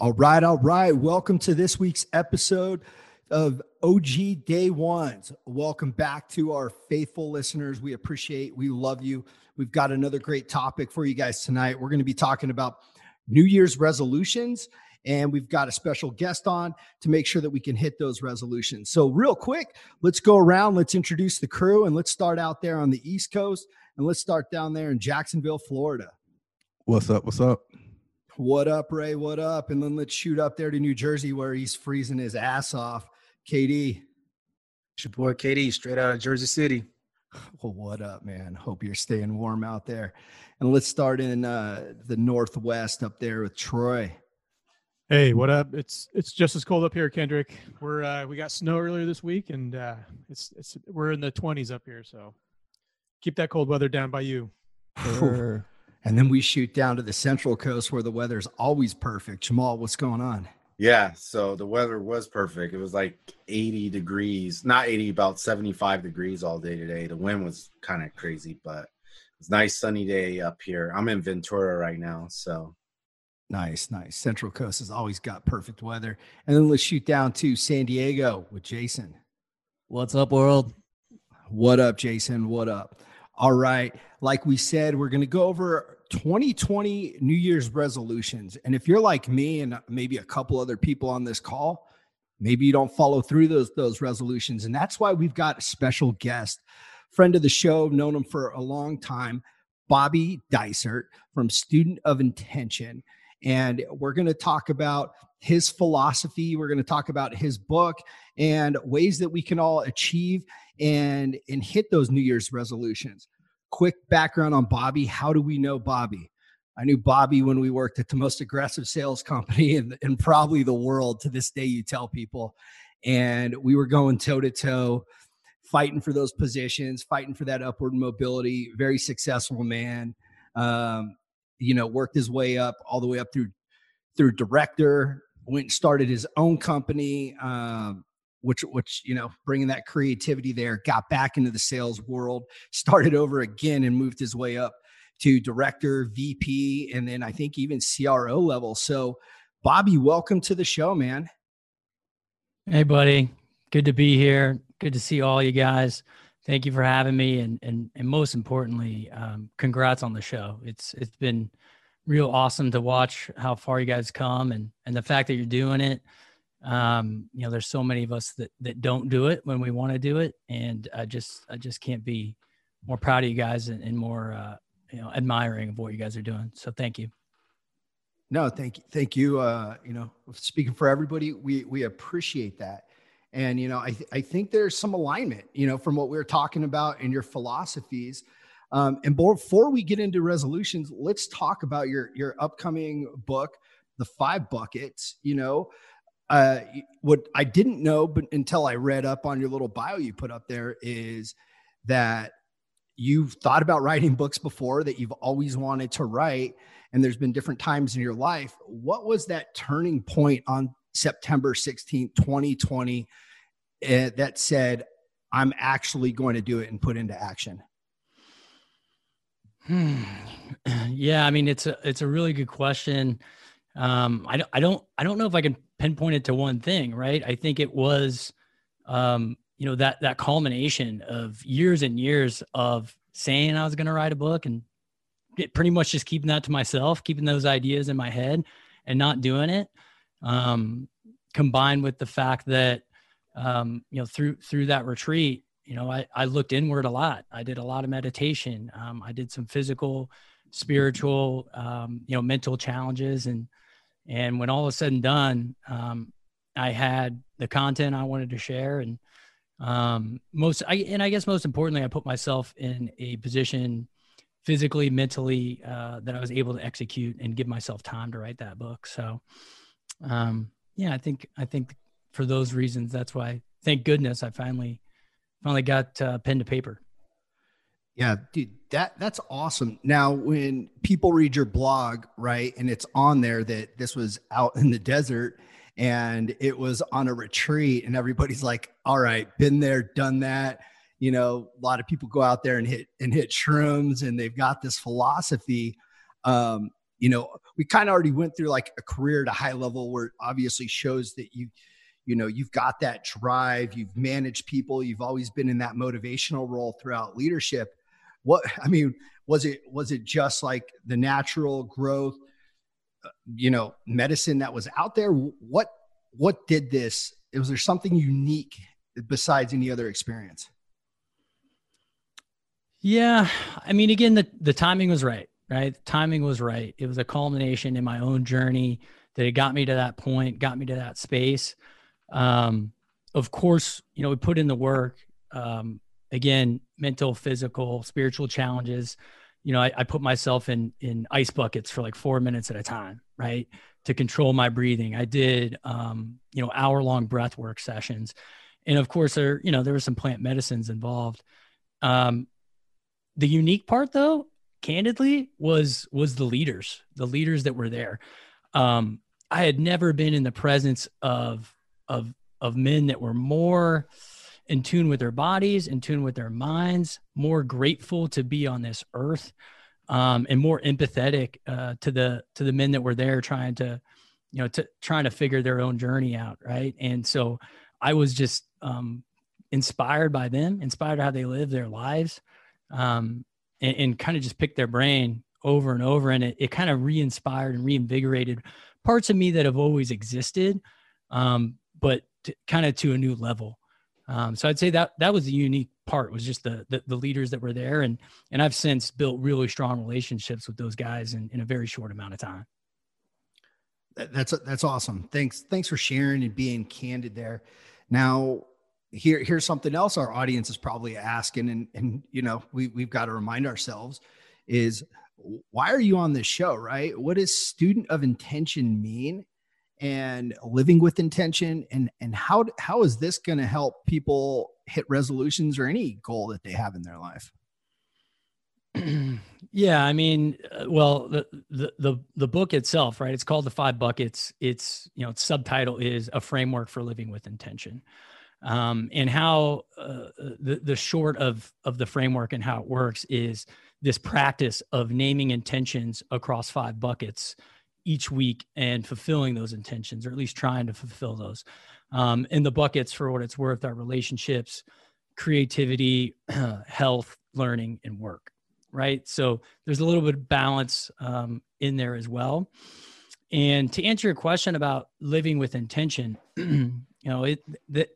All right, all right. Welcome to this week's episode of OG Day Ones. Welcome back to our faithful listeners. We appreciate, we love you. We've got another great topic for you guys tonight. We're going to be talking about New Year's resolutions, and we've got a special guest on to make sure that we can hit those resolutions. So, real quick, let's go around, let's introduce the crew, and let's start out there on the East Coast, and let's start down there in Jacksonville, Florida. What's up? What's up? What up, Ray? What up? And then let's shoot up there to New Jersey where he's freezing his ass off. KD. It's your boy KD, straight out of Jersey City. Well, what up, man? Hope you're staying warm out there. And let's start in uh, the Northwest up there with Troy. Hey, what up? It's it's just as cold up here, Kendrick. We're uh, we got snow earlier this week, and uh, it's it's we're in the 20s up here. So keep that cold weather down by you. Sure. And then we shoot down to the Central Coast where the weather's always perfect. Jamal, what's going on? Yeah, so the weather was perfect. It was like 80 degrees, not 80, about 75 degrees all day today. The wind was kind of crazy, but it's nice sunny day up here. I'm in Ventura right now, so nice, nice. Central Coast has always got perfect weather. And then let's shoot down to San Diego with Jason. What's up, world? What up, Jason? What up? All right. Like we said, we're going to go over 2020 New Year's resolutions. And if you're like me and maybe a couple other people on this call, maybe you don't follow through those those resolutions. And that's why we've got a special guest, friend of the show, known him for a long time, Bobby Dysert from Student of Intention. And we're going to talk about his philosophy. We're going to talk about his book and ways that we can all achieve and and hit those New Year's resolutions. Quick background on Bobby. How do we know Bobby? I knew Bobby when we worked at the most aggressive sales company in, in probably the world. To this day, you tell people, and we were going toe to toe, fighting for those positions, fighting for that upward mobility. Very successful man. Um, you know, worked his way up all the way up through through director. Went and started his own company. Um, which which you know bringing that creativity there got back into the sales world started over again and moved his way up to director vp and then i think even cro level. So bobby welcome to the show man. Hey buddy. Good to be here. Good to see all you guys. Thank you for having me and and, and most importantly um, congrats on the show. It's it's been real awesome to watch how far you guys come and and the fact that you're doing it um you know there's so many of us that that don't do it when we want to do it and i just i just can't be more proud of you guys and, and more uh you know admiring of what you guys are doing. So thank you. No thank you thank you uh you know speaking for everybody we we appreciate that. And you know i th- i think there's some alignment you know from what we are talking about and your philosophies. Um and before we get into resolutions let's talk about your your upcoming book the five buckets you know uh, what I didn't know, but until I read up on your little bio you put up there, is that you've thought about writing books before, that you've always wanted to write, and there's been different times in your life. What was that turning point on September 16th, 2020, uh, that said, I'm actually going to do it and put into action? Hmm. Yeah, I mean it's a it's a really good question. Um, I don't I don't I don't know if I can pinpoint it to one thing, right? I think it was, um, you know, that that culmination of years and years of saying I was going to write a book and pretty much just keeping that to myself, keeping those ideas in my head and not doing it. Um, combined with the fact that, um, you know, through through that retreat, you know, I, I looked inward a lot. I did a lot of meditation. Um, I did some physical, spiritual, um, you know, mental challenges and and when all is said and done, um, I had the content I wanted to share, and um, most, I, and I guess most importantly, I put myself in a position physically, mentally, uh, that I was able to execute and give myself time to write that book. So, um, yeah, I think I think for those reasons, that's why. Thank goodness I finally finally got uh, pen to paper. Yeah, dude, that that's awesome. Now, when people read your blog, right, and it's on there that this was out in the desert and it was on a retreat, and everybody's like, "All right, been there, done that." You know, a lot of people go out there and hit and hit shrooms, and they've got this philosophy. Um, you know, we kind of already went through like a career at a high level where it obviously shows that you you know you've got that drive you've managed people you've always been in that motivational role throughout leadership what i mean was it was it just like the natural growth uh, you know medicine that was out there? What what did this was there something unique besides any other experience? Yeah i mean again the the timing was right right? The timing was right. It was a culmination in my own journey that it got me to that point got me to that space. Um, of course, you know, we put in the work. Um, again, mental, physical, spiritual challenges. You know, I, I put myself in in ice buckets for like four minutes at a time, right, to control my breathing. I did, um, you know, hour long breath work sessions, and of course, there, you know, there were some plant medicines involved. Um, the unique part, though, candidly, was was the leaders, the leaders that were there. Um, I had never been in the presence of of of men that were more in tune with their bodies, in tune with their minds, more grateful to be on this earth, um, and more empathetic uh, to the to the men that were there trying to, you know, to trying to figure their own journey out, right? And so I was just um, inspired by them, inspired how they live their lives, um, and, and kind of just picked their brain over and over, and it, it kind of re-inspired and reinvigorated parts of me that have always existed, um, but kind of to a new level. Um, so I'd say that that was the unique part was just the, the, the leaders that were there, and and I've since built really strong relationships with those guys in, in a very short amount of time. That's that's awesome. Thanks thanks for sharing and being candid there. Now here here's something else our audience is probably asking, and and you know we we've got to remind ourselves is why are you on this show, right? What does student of intention mean? And living with intention and and how how is this going to help people hit resolutions or any goal that they have in their life? Yeah i mean uh, well the, the the the book itself right it's called the five buckets. It's you know its subtitle is a framework for living with intention. Um, and how uh, the the short of of the framework and how it works is this practice of naming intentions across five buckets each week and fulfilling those intentions, or at least trying to fulfill those. Um, and the buckets, for what it's worth, are relationships, creativity, health, learning, and work. Right. So there's a little bit of balance um, in there as well. And to answer your question about living with intention, you know, it the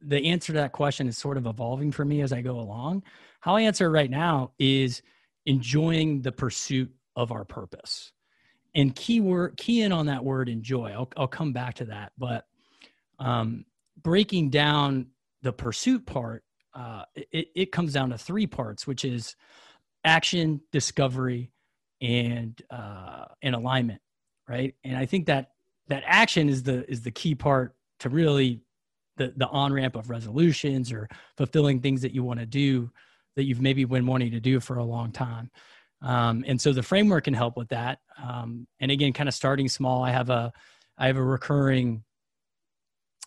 the answer to that question is sort of evolving for me as I go along. How I answer right now is enjoying the pursuit of our purpose and key word key in on that word enjoy. I'll, I'll come back to that but um, breaking down the pursuit part uh, it, it comes down to three parts which is action discovery and uh, and alignment right? And i think that that action is the is the key part to really the the on ramp of resolutions or fulfilling things that you want to do that you've maybe been wanting to do for a long time um, and so the framework can help with that. Um, and again, kind of starting small. I have a, I have a recurring,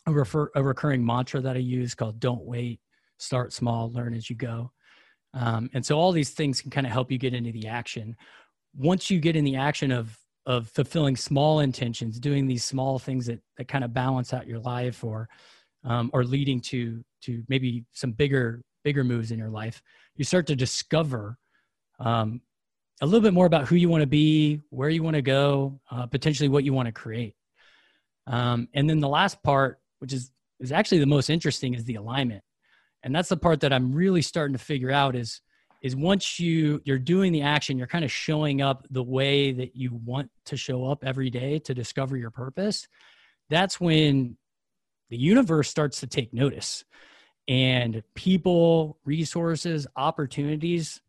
a refer, a recurring mantra that I use called "Don't wait, start small, learn as you go." Um, and so all these things can kind of help you get into the action. Once you get in the action of of fulfilling small intentions, doing these small things that that kind of balance out your life, or um, or leading to to maybe some bigger bigger moves in your life, you start to discover um, a little bit more about who you want to be, where you want to go, uh, potentially what you want to create. Um, and then the last part, which is is actually the most interesting, is the alignment, and that's the part that I'm really starting to figure out is is once you you're doing the action, you're kind of showing up the way that you want to show up every day to discover your purpose. That's when the universe starts to take notice, and people, resources, opportunities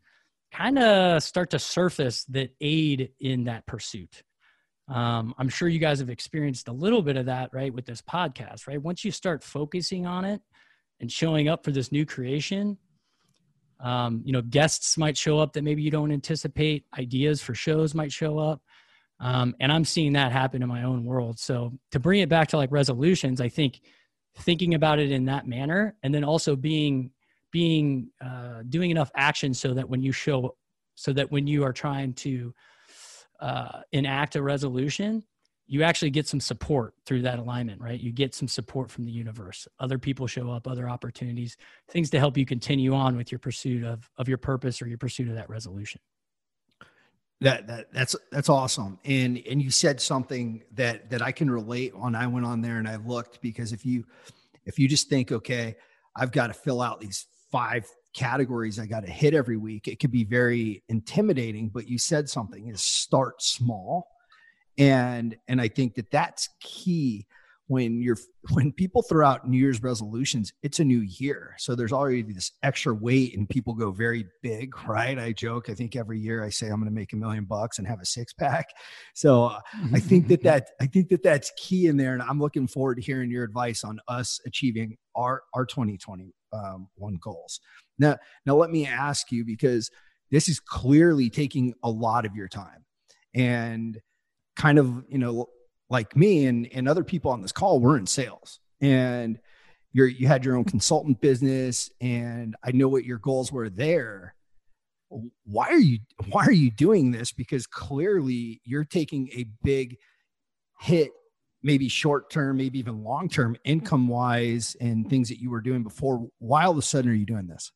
kind of start to surface that aid in that pursuit. Um, I'm sure you guys have experienced a little bit of that, right, with this podcast, right? Once you start focusing on it and showing up for this new creation, um, you know, guests might show up that maybe you don't anticipate, ideas for shows might show up. Um, and I'm seeing that happen in my own world. So to bring it back to like resolutions, I think thinking about it in that manner and then also being being uh, doing enough action so that when you show so that when you are trying to uh, enact a resolution, you actually get some support through that alignment, right? You get some support from the universe. Other people show up, other opportunities, things to help you continue on with your pursuit of of your purpose or your pursuit of that resolution. That, that that's that's awesome. And and you said something that that I can relate on. I went on there and I looked because if you if you just think, okay, I've got to fill out these five categories I got to hit every week, it could be very intimidating. But you said something is start small. And and i think that that's key when you're when people throw out new year's resolutions it's a new year. So there's already this extra weight and people go very big right? I joke i think every year i say i'm going to make a million bucks and have a six pack. So i think that that i think that that's key in there and i'm looking forward to hearing your advice on us achieving our our 2021 um, one goals now now let me ask you because this is clearly taking a lot of your time and kind of, you know, like me and, and other people on this call, we're in sales and you're, you had your own consultant business and I know what your goals were there. Why are you, why are you doing this? Because clearly you're taking a big hit, maybe short term, maybe even long term income wise and things that you were doing before. Why all of a sudden are you doing this?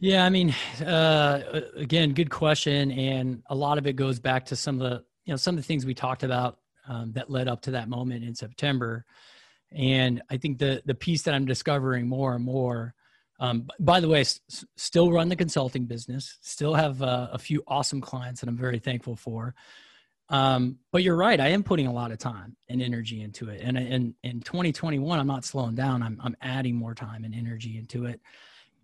Yeah, I mean, uh, again, good question, and a lot of it goes back to some of the you know some of the things we talked about um, that led up to that moment in September, and I think the the piece that I'm discovering more and more. Um, by the way, s- still run the consulting business, still have uh, a few awesome clients that I'm very thankful for. Um, but you're right, I am putting a lot of time and energy into it, and in in 2021, I'm not slowing down. I'm I'm adding more time and energy into it.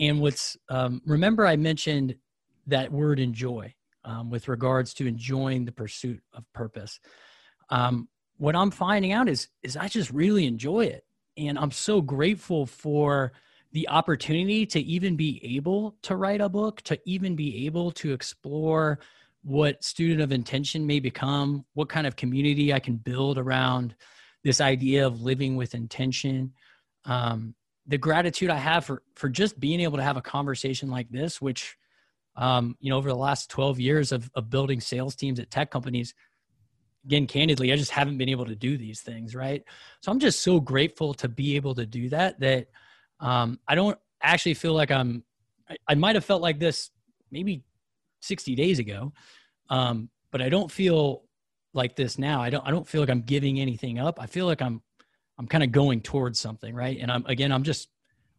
And what's um, remember I mentioned that word enjoy um, with regards to enjoying the pursuit of purpose. Um, what I'm finding out is is I just really enjoy it, and I'm so grateful for the opportunity to even be able to write a book, to even be able to explore what student of intention may become, what kind of community I can build around this idea of living with intention. Um, the gratitude I have for for just being able to have a conversation like this, which um, you know, over the last 12 years of, of building sales teams at tech companies, again, candidly, I just haven't been able to do these things, right? So I'm just so grateful to be able to do that that um, I don't actually feel like I'm, I, I might have felt like this maybe 60 days ago, um, but I don't feel like this now. I don't, I don't feel like I'm giving anything up. I feel like I'm I'm kind of going towards something, right? And I'm again, I'm just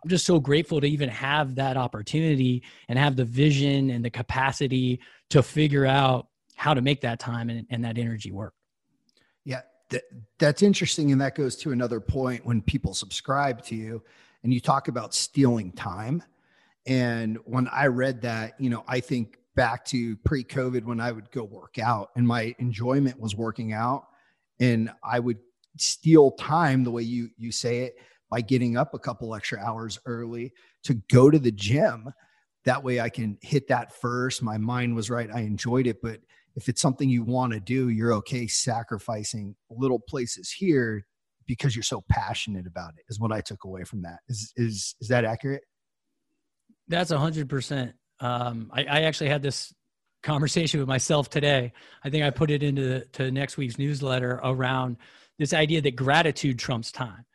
I'm just so grateful to even have that opportunity and have the vision and the capacity to figure out how to make that time and, and that energy work. Yeah, th- that's interesting. And that goes to another point when people subscribe to you and you talk about stealing time. And when I read that, you know, I think back to pre COVID when I would go work out and my enjoyment was working out. And I would steal time the way you you say it by getting up a couple extra hours early to go to the gym. That way i can hit that first. My mind was right. I enjoyed it. But if it's something you want to do you're okay sacrificing little places here because you're so passionate about it is what i took away from that. Is is is that accurate? That's a hundred percent um I, I actually had this conversation with myself today i think i put it into to next week's newsletter around this idea that gratitude trumps time.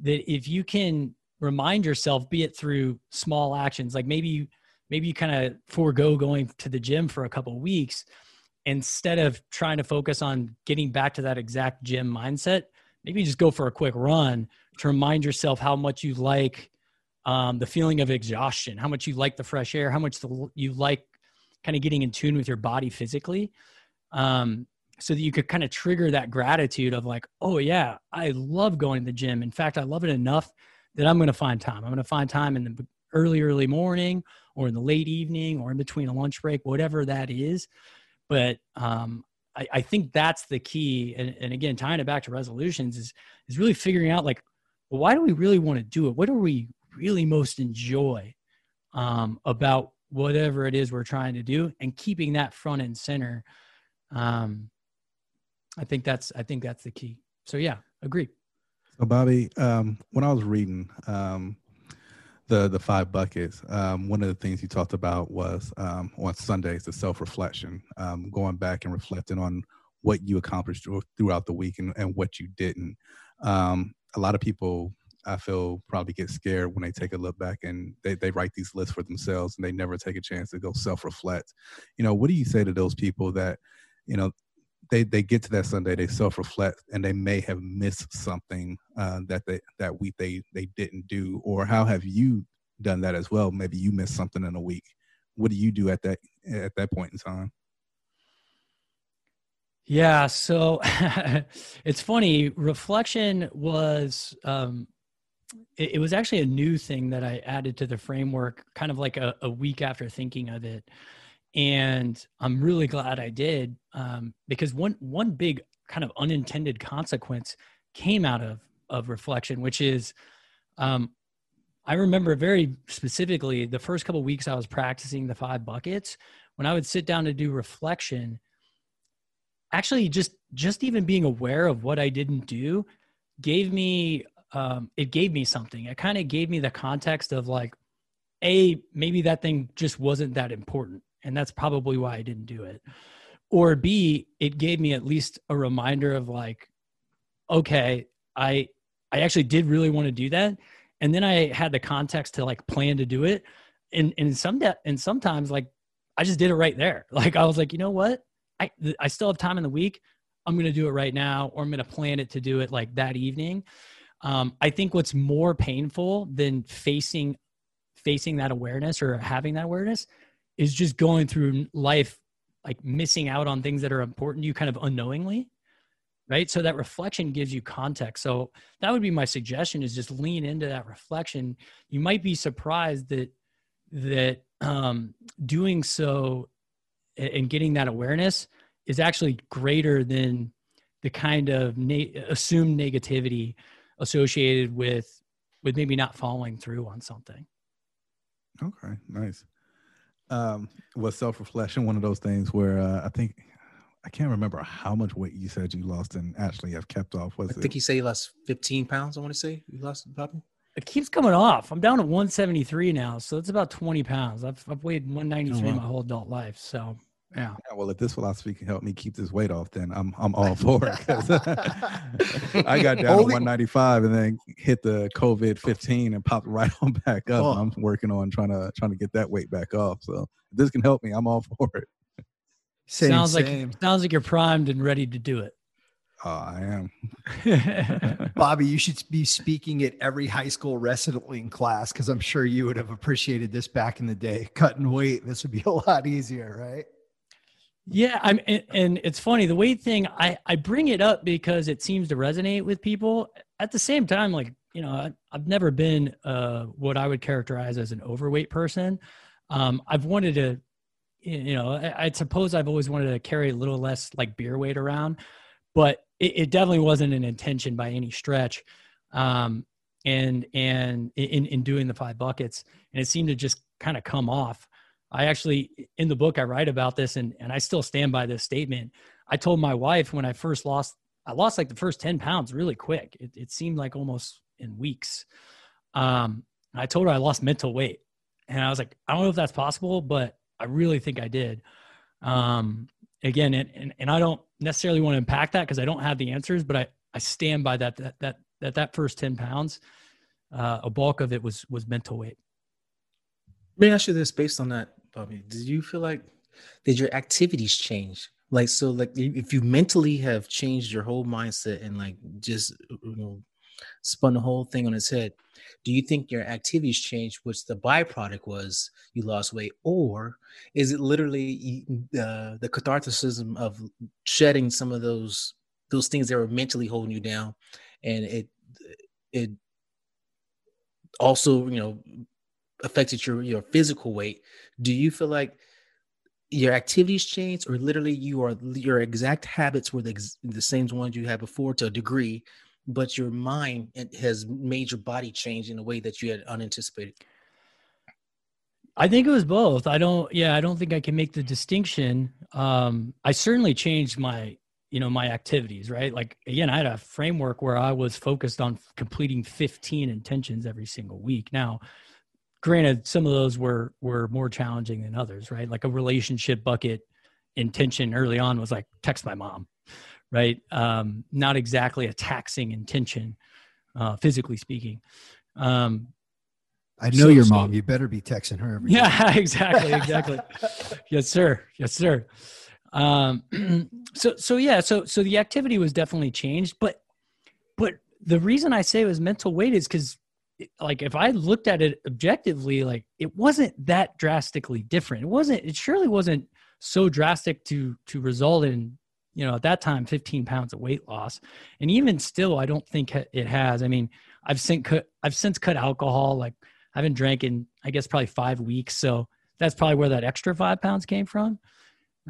That if you can remind yourself, be it through small actions, like maybe maybe you kind of forego going to the gym for a couple weeks instead of trying to focus on getting back to that exact gym mindset maybe just go for a quick run to remind yourself how much you like um, the feeling of exhaustion how much you like the fresh air how much the, you like kind of getting in tune with your body physically um, so that you could kind of trigger that gratitude of like, oh yeah, I love going to the gym. In fact, I love it enough that I'm going to find time. I'm going to find time in the early, early morning or in the late evening or in between a lunch break, whatever that is. But um, I, I, think that's the key. And, and, again, tying it back to resolutions is is really figuring out like, why do we really want to do it? What do we really most enjoy um, about whatever it is we're trying to do, and keeping that front and center. Um, I think that's I think that's the key. So yeah, agree. So Bobby, um, when I was reading, um, the the five buckets. Um, one of the things you talked about was um, on Sundays the self reflection, um, going back and reflecting on what you accomplished throughout the week and, and what you didn't. Um, a lot of people I feel probably get scared when they take a look back and they, they write these lists for themselves and they never take a chance to go self reflect. You know, what do you say to those people that, you know, they, they get to that Sunday, they self reflect and they may have missed something uh, that they, that week they, they didn't do, or how have you done that as well? Maybe you missed something in a week. What do you do at that, at that point in time? Yeah, so it's funny. Reflection was um, it, it, was actually a new thing that I added to the framework, kind of like a, a week after thinking of it, and I'm really glad I did um, because one one big kind of unintended consequence came out of of reflection, which is um, I remember very specifically the first couple weeks I was practicing the five buckets when I would sit down to do reflection actually just just even being aware of what I didn't do gave me um, it gave me something. It kind of gave me the context of like, a maybe that thing just wasn't that important, and that's probably why I didn't do it. Or b it gave me at least a reminder of like, okay, I I actually did really want to do that, and then I had the context to like plan to do it, and and some de- and sometimes like I just did it right there. Like I was like, you know what, I I still have time in the week. I'm going to do it right now, or I'm going to plan it to do it like that evening. Um, I think what's more painful than facing facing that awareness or having that awareness is just going through life like missing out on things that are important to you kind of unknowingly right? So that reflection gives you context. So that would be my suggestion is just lean into that reflection. You might be surprised that that um, doing so and getting that awareness is actually greater than the kind of na- assumed negativity associated with with maybe not following through on something okay nice um was self-reflection one of those things where uh, i think i can't remember how much weight you said you lost and actually have kept off was i think it? you say you lost 15 pounds i want to say you lost Bobby? it keeps coming off. I'm down to 173 now, so it's about 20 pounds. I've, I've weighed 193 oh, wow. my whole adult life. So, yeah. yeah. Well, if this philosophy can help me keep this weight off, then I'm I'm all for it. I got down Only- to 195 and then hit the COVID 15 and popped right on back up. Oh. I'm working on trying to trying to get that weight back off. So if this can help me, I'm all for it. Same, sounds same. like sounds like you're primed and ready to do it. Oh, I am. Bobby, you should be speaking at every high school wrestling class because I'm sure you would have appreciated this back in the day. Cutting weight, this would be a lot easier, right? Yeah, I'm, and, and it's funny the weight thing. I I bring it up because it seems to resonate with people. At the same time, like you know, I, have never been uh, what I would characterize as an overweight person. Um, I've wanted to, you know, I, I, suppose I've always wanted to carry a little less like beer weight around, but it, it definitely wasn't an intention by any stretch. Um, and and in in doing the five buckets, and it seemed to just kind of come off. I actually, in the book, I write about this and, and I still stand by this statement. I told my wife when I first lost, I lost like the first 10 pounds really quick. It, it seemed like almost in weeks. Um, I told her I lost mental weight. And I was like, I don't know if that's possible, but I really think I did. Um, again, and, and, and I don't necessarily want to impact that because I don't have the answers, but I, I stand by that, that, that, that, that first 10 pounds, uh, a bulk of it was, was mental weight. Let me ask you this based on that Did you feel like did your activities change? Like so, like if you mentally have changed your whole mindset and like just you know spun the whole thing on its head, do you think your activities changed, which the byproduct was you lost weight, or is it literally uh, the catharticism of shedding some of those those things that were mentally holding you down, and it it also you know affected your your physical weight do you feel like your activities changed or literally you are your exact habits were the, the same ones you had before to a degree but your mind has made your body change in a way that you had unanticipated? I think it was both. I don't yeah i don't think i can make the distinction. Um i certainly changed my you know my activities right? Like again i had a framework where i was focused on completing 15 intentions every single week. Now granted, some of those were were more challenging than others, right? Like a relationship bucket intention early on was like text my mom, right? Um, not exactly a taxing intention, uh, physically speaking. Um, I know so- your so- mom. You better be texting her every day. yeah, exactly, exactly. yes, sir. Yes, sir. Um, so, so yeah, so so the activity was definitely changed, but but the reason I say it was mental weight is because, like, if I looked at it objectively, like, it wasn't that drastically different. It wasn't. It surely wasn't so drastic to to result in you know at that time 15 pounds of weight loss. And even still i don't think it has. I mean i've since cut i've since cut alcohol like i haven't drank in i guess probably five weeks. So that's probably where that extra five pounds came from.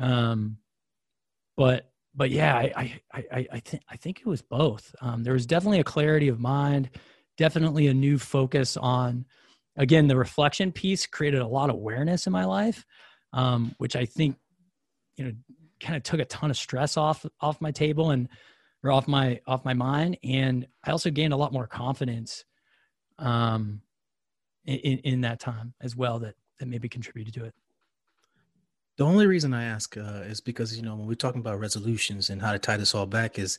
Um but but yeah i i i, I- think i think it was both. Um there was definitely a clarity of mind definitely a new focus on again the reflection piece created a lot of awareness in my life um which i think you know kind of took a ton of stress off off my table and or off my off my mind. And i also gained a lot more confidence um in, in, that time as well that that maybe contributed to it The only reason I ask uh, is because you know when we're talking about resolutions and how to tie this all back is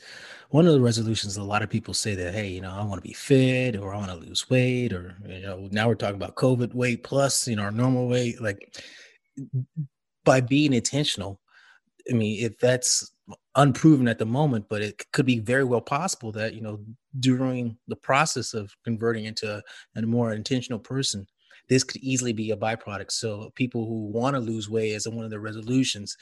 one of the resolutions. A lot of people say that hey, you know, I want to be fit or I want to lose weight or you know now we're talking about COVID weight plus you know our normal weight. Like by being intentional, I mean if that's unproven at the moment, but it could be very well possible that you know during the process of converting into a, a more intentional person this could easily be a byproduct. So people who want to lose weight as one of their resolutions,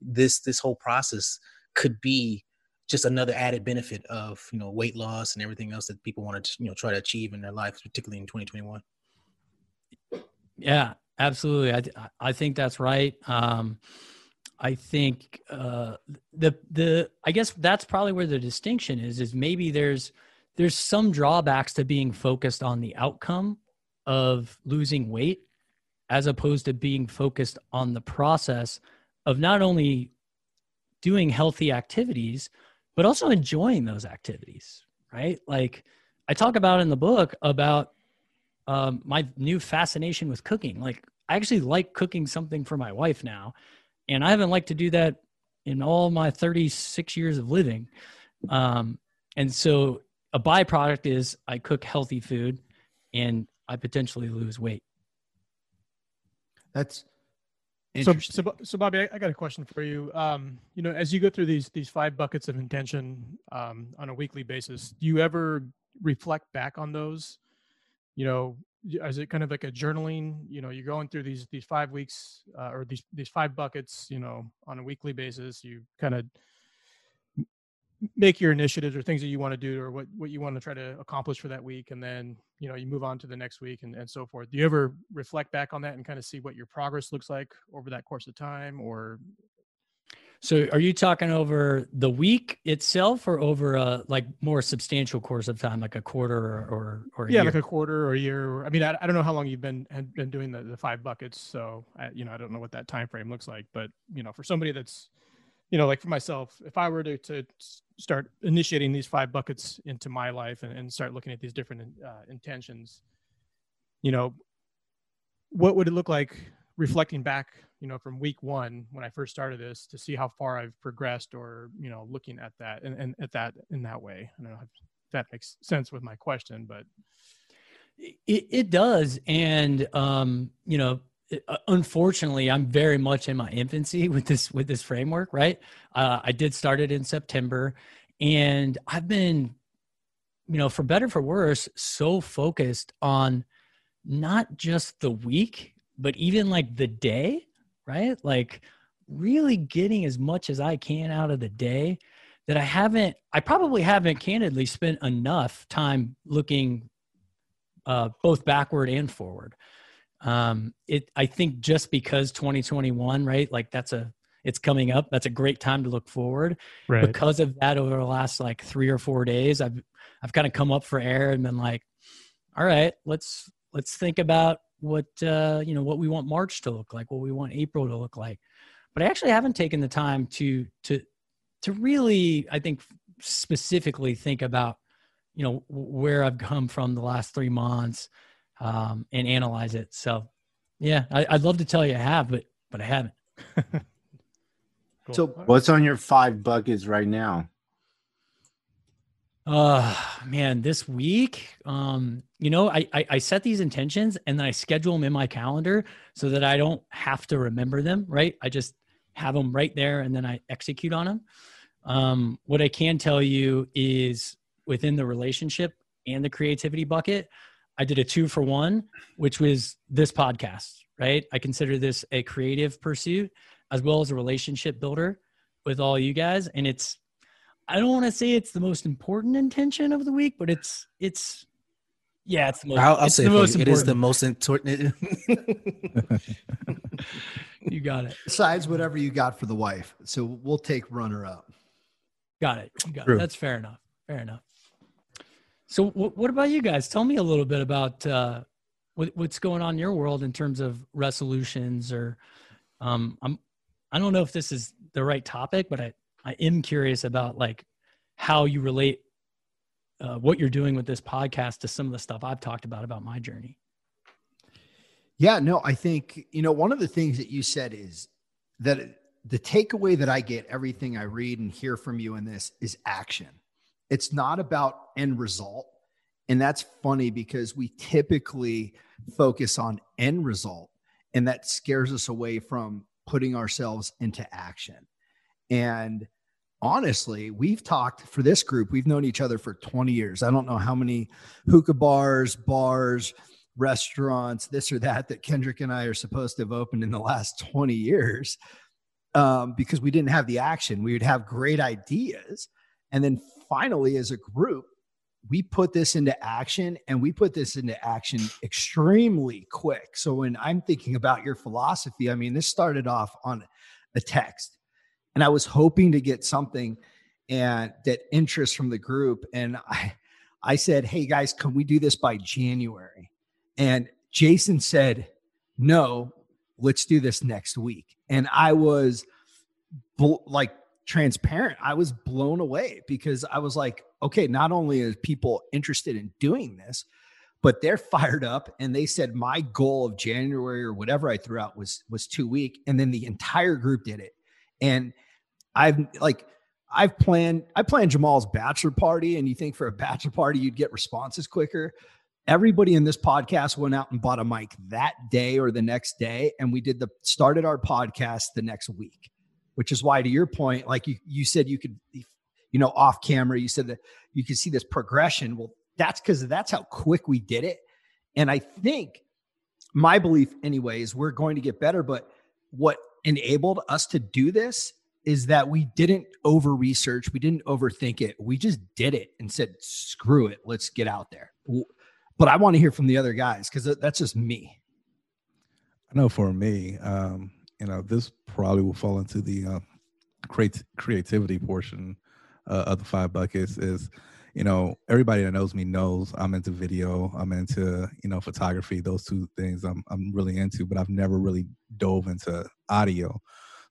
this this whole process could be just another added benefit of you know weight loss and everything else that people want to you know try to achieve in their life, particularly in 2021. Yeah, absolutely. I I think that's right. Um, I think uh, the the I guess that's probably where the distinction is. Is maybe there's there's some drawbacks to being focused on the outcome of losing weight, as opposed to being focused on the process of not only doing healthy activities, but also enjoying those activities. Right? Like I talk about in the book about um, my new fascination with cooking. Like I actually like cooking something for my wife now, and I haven't liked to do that in all my 36 years of living. Um, and so a byproduct is I cook healthy food, and I potentially lose weight. That's So, interesting. so, Bo- so Bobby, I, I got a question for you. Um, you know, as you go through these these five buckets of intention um, on a weekly basis, do you ever reflect back on those? You know, y- is it kind of like a journaling? You know, you're going through these these five weeks uh, or these these five buckets. You know, on a weekly basis, you kind of make your initiatives or things that you want to do or what what you want to try to accomplish for that week and then you know you move on to the next week and, and so forth. Do you ever reflect back on that and kind of see what your progress looks like over that course of time or? So, are you talking over the week itself, or over a like more substantial course of time, like a quarter or or, yeah year? like a quarter or a year. Or- i mean i, I don't know how long you've been had been doing the, the five buckets so I, you know i don't know what that time frame looks like but you know for somebody that's you know like for myself if i were to, to start initiating these five buckets into my life and, and start looking at these different uh, intentions you know what would it look like reflecting back you know from week one when i first started this to see how far i've progressed or you know looking at that and, and at that in that way? I don't know if that makes sense with my question but It, it does, and um, you know, unfortunately, I'm very much in my infancy with this with this framework. Right, uh, I did start it in September, and I've been, you know, for better for worse, so focused on not just the week, but even like the day. Right, like really getting as much as I can out of the day that I haven't. I probably haven't candidly spent enough time looking uh, both backward and forward. Um, it, I think just because 2021, right? Like that's a, it's coming up. That's a great time to look forward. right Because of that, over the last like three or four days, I've, I've kind of come up for air and been like, all right, let's, let's think about what, uh, you know, what we want March to look like, what we want April to look like. But I actually haven't taken the time to, to, to really, I think, specifically think about you know where I've come from the last three months, um, and analyze it. So, yeah, I, would love to tell you I have, but but I haven't. cool. So, what's on your five buckets right now? Uh man, this week, um, you know, I, I I set these intentions and then I schedule them in my calendar so that I don't have to remember them. Right, I just have them right there and then I execute on them. Um, what I can tell you is within the relationship and the creativity bucket, I did a two for one, which was this podcast, right? I consider this a creative pursuit as well as a relationship builder with all you guys. And it's, I don't want to say it's the most important intention of the week, but it's, it's, yeah, it's the most, I'll, I'll it's say the most it is the most important. you got it. Besides whatever you got for the wife. So we'll take runner up. Got it. Got it. That's fair enough. Fair enough. So, w- what about you guys? Tell me a little bit about uh, what, what's going on in your world in terms of resolutions, or um, I'm I don't know if this is the right topic, but I I am curious about like how you relate uh, what you're doing with this podcast to some of the stuff I've talked about about my journey. Yeah, no, I think you know one of the things that you said is that the takeaway that I get everything I read and hear from you in this is action. It's not about end result. And that's funny because we typically focus on end result and that scares us away from putting ourselves into action. And honestly, we've talked for this group, we've known each other for 20 years. I don't know how many hookah bars, bars, restaurants, this or that, that Kendrick and I are supposed to have opened in the last 20 years um, because we didn't have the action. We would have great ideas. And then finally, as a group, we put this into action and we put this into action extremely quick. So when I'm thinking about your philosophy, I mean, this started off on a text and I was hoping to get something and that interest from the group. And I, I said, Hey guys, can we do this by January? And Jason said, No, let's do this next week. And I was bl- like transparent. I was blown away because I was like, okay, not only are people interested in doing this, but they're fired up and they said my goal of January or whatever I threw out was was two week. And then the entire group did it. And I've like I've planned I planned Jamal's bachelor party. And you think for a bachelor party you'd get responses quicker. Everybody in this podcast went out and bought a mic that day or the next day. And we did the started our podcast the next week which is why to your point like you you said you could you know off camera you said that you could see this progression. Well that's because that's how quick we did it. And i think my belief anyway is we're going to get better but what enabled us to do this is that we didn't over research we didn't overthink it. We just did it and said screw it let's get out there. But I want to hear from the other guys because that's just me. I know for me, um, you know, this probably will fall into the uh, creat- creativity portion uh, of the five buckets. Is you know, everybody that knows me knows I'm into video, I'm into you know photography. Those two things I'm I'm really into, but I've never really dove into audio.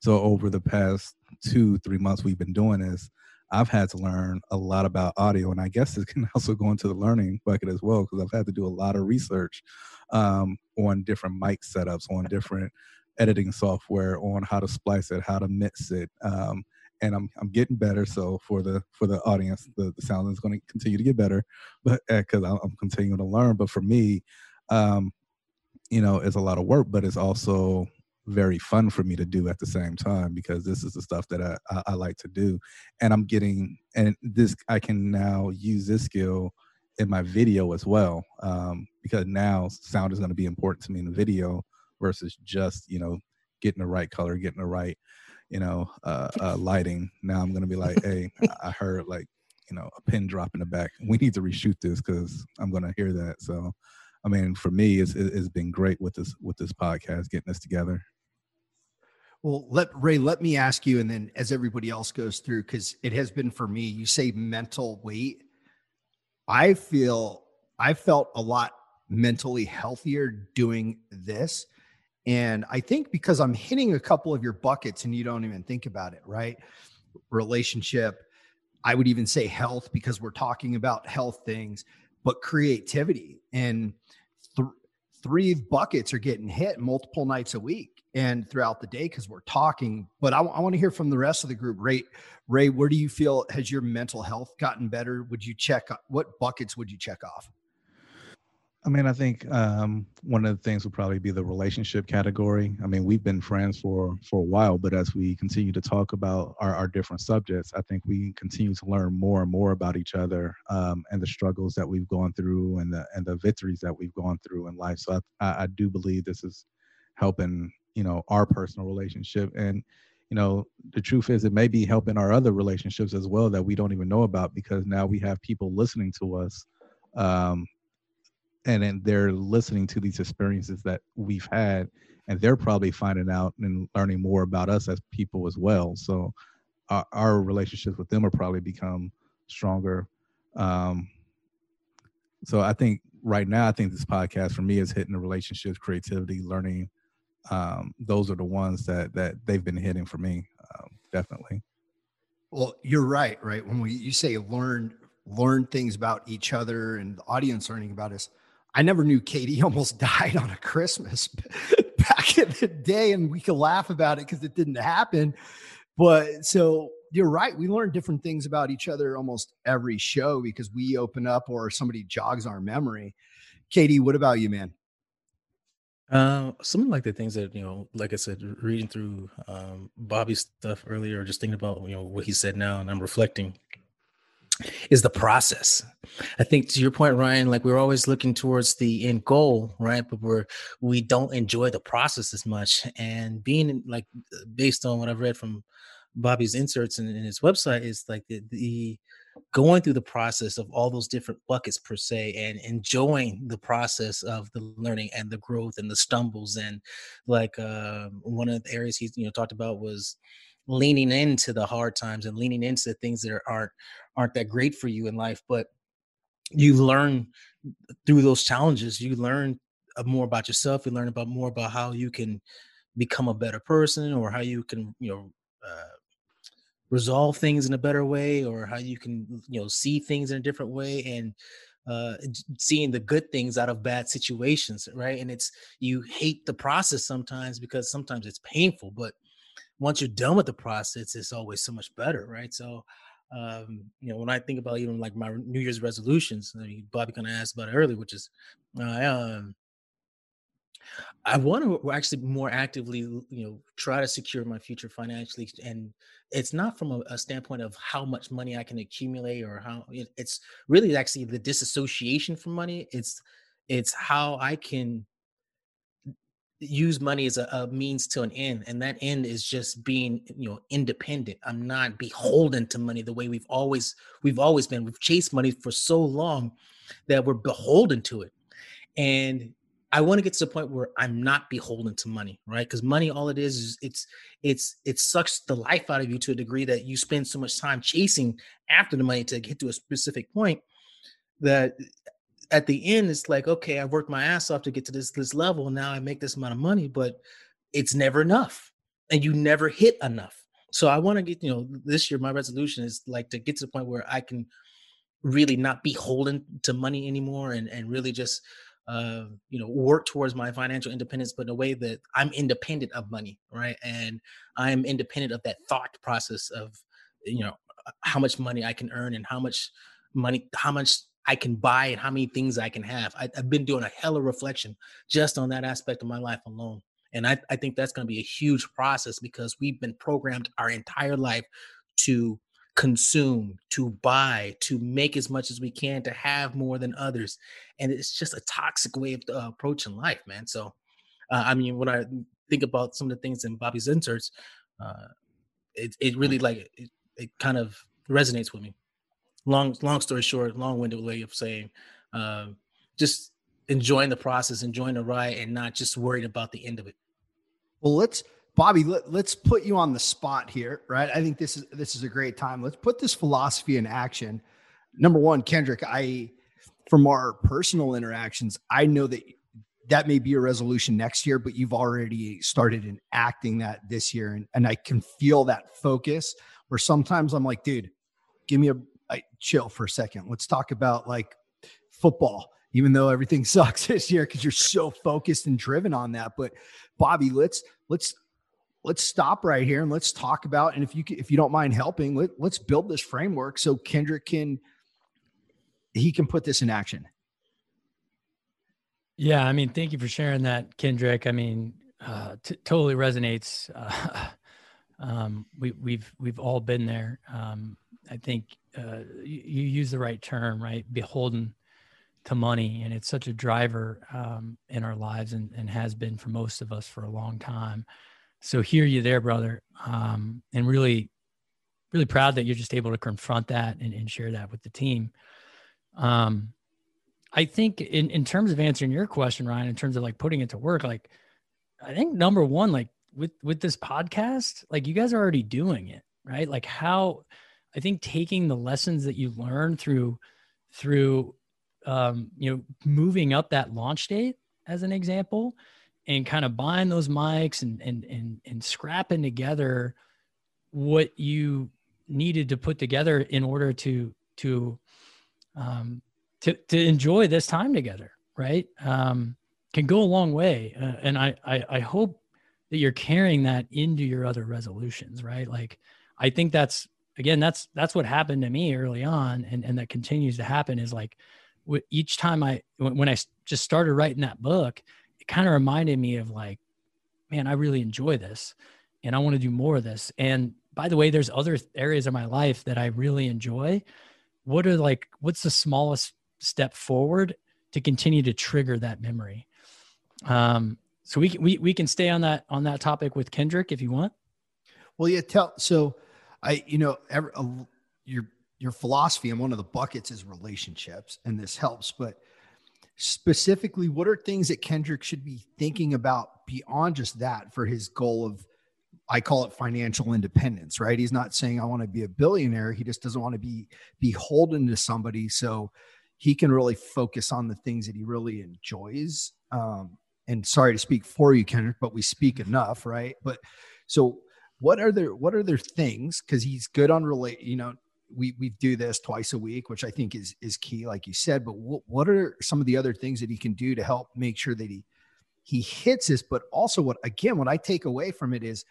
So over the past two three months we've been doing this, I've had to learn a lot about audio, and I guess it can also go into the learning bucket as well because I've had to do a lot of research um, on different mic setups, on different editing software, on how to splice it, how to mix it, um, and I'm I'm getting better. So for the for the audience, the, the sound is going to continue to get better, but because uh, I'm continuing to learn. But for me, um, you know, it's a lot of work, but it's also very fun for me to do at the same time because this is the stuff that I, I, I, like to do and i'm getting and this i can now use this skill in my video as well um, because now sound is going to be important to me in the video versus just you know getting the right color getting the right you know uh, uh, lighting now i'm going to be like hey i heard like you know a pin drop in the back we need to reshoot this because i'm going to hear that so I mean, for me, it's, it's been great with this with this podcast, getting this together. Well, let Ray, let me ask you, and then as everybody else goes through, because it has been for me, you say mental weight. I feel I felt a lot mentally healthier doing this. And I think because I'm hitting a couple of your buckets and you don't even think about it, right? Relationship, I would even say health because we're talking about health things, but creativity. And th- three buckets are getting hit multiple nights a week and throughout the day because we're talking. But I, I want to hear from the rest of the group. Ray, Ray, where do you feel has your mental health gotten better? Would you check what buckets would you check off? I mean, I think um, one of the things would probably be the relationship category. I mean, we've been friends for for a while, but as we continue to talk about our, our different subjects, I think we continue to learn more and more about each other um, and the struggles that we've gone through and the and the victories that we've gone through in life. So I, I do believe this is helping, you know, our personal relationship and you know the truth is it may be helping our other relationships as well that we don't even know about because now we have people listening to us um, and then they're listening to these experiences that we've had and they're probably finding out and learning more about us as people as well. So our, our relationships with them will probably become stronger. Um, so i think right now i think this podcast for me is hitting the relationships creativity learning. Um, those are the ones that that they've been hitting for me um, definitely. Well you're right right? When we you say learn learn things about each other and the audience learning about us I never knew KD almost died on a Christmas back in the day, and we could laugh about it because it didn't happen. But so you're right. We learn different things about each other almost every show because we open up or somebody jogs our memory. KD, what about you, man? Uh, something like the things that you know, like I said, reading through um, Bobby's stuff earlier, or just thinking about you know what he said now, and I'm reflecting is the process. I think to your point, Ryan, like we're always looking towards the end goal, right? But we're we don't enjoy the process as much. And being like based on what I've read from Bobby's inserts in, in his website is like the, the going through the process of all those different buckets per se and enjoying the process of the learning and the growth and the stumbles and like uh, one of the areas he you know talked about was leaning into the hard times and leaning into the things that aren't aren't that great for you in life but you learn through those challenges you learn uh, more about yourself you learn about more about how you can become a better person or how you can you know uh, resolve things in a better way or how you can you know see things in a different way and uh, seeing the good things out of bad situations right and it's you hate the process sometimes because sometimes it's painful but once you're done with the process, it's always so much better, right? So, um, you know, when I think about even like my New Year's resolutions, I mean, Bobby kind of asked about it earlier, which is, I um, I want to actually more actively, you know, try to secure my future financially, and it's not from a, a standpoint of how much money I can accumulate or how it, it's really actually the disassociation from money. It's it's how I can use money as a, a, means to an end and that end is just being you know independent. I'm not beholden to money the way we've always we've always been. We've chased money for so long that we're beholden to it. And i want to get to the point where i'm not beholden to money right? Because money all it is is it's it's it sucks the life out of you to a degree that you spend so much time chasing after the money to get to a specific point that at the end it's like okay i've worked my ass off to get to this this level now i make this amount of money but it's never enough and you never hit enough. So i want to get you know this year my resolution is like to get to the point where i can really not be holding to money anymore and and really just uh, you know work towards my financial independence but in a way that i'm independent of money right? And i'm independent of that thought process of you know how much money i can earn and how much money how much I can buy and how many things I can have. I, have been doing a hell of reflection just on that aspect of my life alone. And I, I think that's going to be a huge process because we've been programmed our entire life to consume, to buy, to make as much as we can, to have more than others. And it's just a toxic way of uh, approaching life, man. So, uh, I mean, when I think about some of the things in Bobby's inserts, uh, it, it really like it, it kind of resonates with me long long story short, long-winded way of saying, uh, just enjoying the process, enjoying the ride, and not just worried about the end of it. Well, let's Bobby, let, let's put you on the spot here, right? I think this is this is a great time. Let's put this philosophy in action. Number one, Kendrick, I from our personal interactions, I know that that may be a resolution next year, but you've already started enacting that this year. And, and I can feel that focus where sometimes I'm like, dude, give me a, I, chill for a second. Let's talk about like football. even though everything sucks this year because you're so focused and driven on that. But Bobby, let's let's let's stop right here and let's talk about and if you if you don't mind helping, let, let's build this framework so Kendrick can he can put this in action. Yeah, I mean, thank you for sharing that, Kendrick. I mean, uh, t- totally resonates. Uh, um, we, we've we've all been there. Um, I think uh, you, you, use the right term, right? Beholden to money, and it's such a driver um, in our lives, and, and has been for most of us for a long time. So hear you there, brother, um, and really, really proud that you're just able to confront that and, and share that with the team. Um, I think in in terms of answering your question, Ryan, in terms of like putting it to work, like I think number one, like with with this podcast, like you guys are already doing it, right? Like how I think taking the lessons that you learn through through um, you know moving up that launch date as an example and kind of buying those mics and and and and scrapping together what you needed to put together in order to to um, to to enjoy this time together, right? Um, can go a long way, uh, and I, I I hope that you're carrying that into your other resolutions, right? Like, I think that's again that's that's what happened to me early on, and and that continues to happen is like each time I when I just started writing that book, it kind of reminded me of like, man, I really enjoy this, and I want to do more of this. And by the way, there's other areas of my life that I really enjoy. What are like what's the smallest step forward to continue to trigger that memory. Um, so we, we, we can stay on that, on that topic with Kendrick if you want. Well, yeah, tell, so I, you know, every, uh, your, your philosophy and one of the buckets is relationships and this helps, but specifically what are things that Kendrick should be thinking about beyond just that for his goal of, I call it financial independence, right? He's not saying I want to be a billionaire. He just doesn't want to be beholden to somebody. So he can really focus on the things that he really enjoys. Um, and sorry to speak for you, Kendrick, but we speak enough, right? But so what are there what are there things because he's good on relate, you know, we we do this twice a week, which I think is is key, like you said. But what, what are some of the other things that he can do to help make sure that he he hits this? But also, what again, what I take away from it is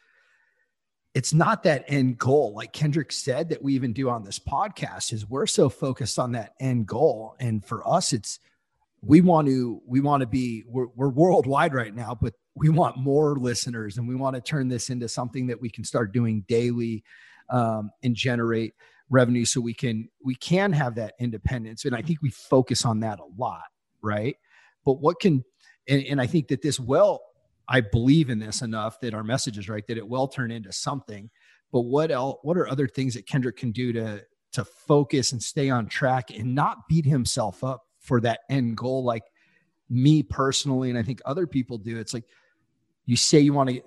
it's not that end goal like kendrick said that we even do on this podcast is we're so focused on that end goal and for us it's we want to we want to be we're, we're worldwide right now but we want more listeners and we want to turn this into something that we can start doing daily um, and generate revenue so we can we can have that independence and i think we focus on that a lot right but what can and, and i think that this well I believe in this enough that our message is right, that it will turn into something. But what else, what are other things that Kendrick can do to to focus and stay on track and not beat himself up for that end goal like me personally and I think other people do. It's like you say you want to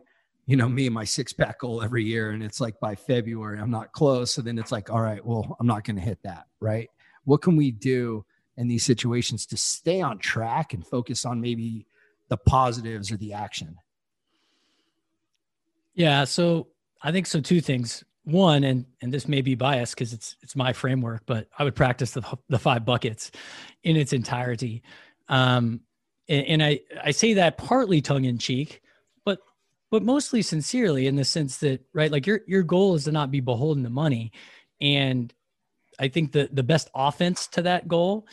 you know me and my six pack goal every year and it's like by February I'm not close so then it's like all right, well, I'm not going to hit that, right? What can we do in these situations to stay on track and focus on maybe the positives or the action? Yeah, so I think so. Two things. One, and and this may be biased because it's it's my framework, but I would practice the the five buckets in its entirety. Um, and, and I I say that partly tongue in cheek, but mostly sincerely in the sense that right, like your your goal is to not be beholden to money, and I think the the best offense to that goal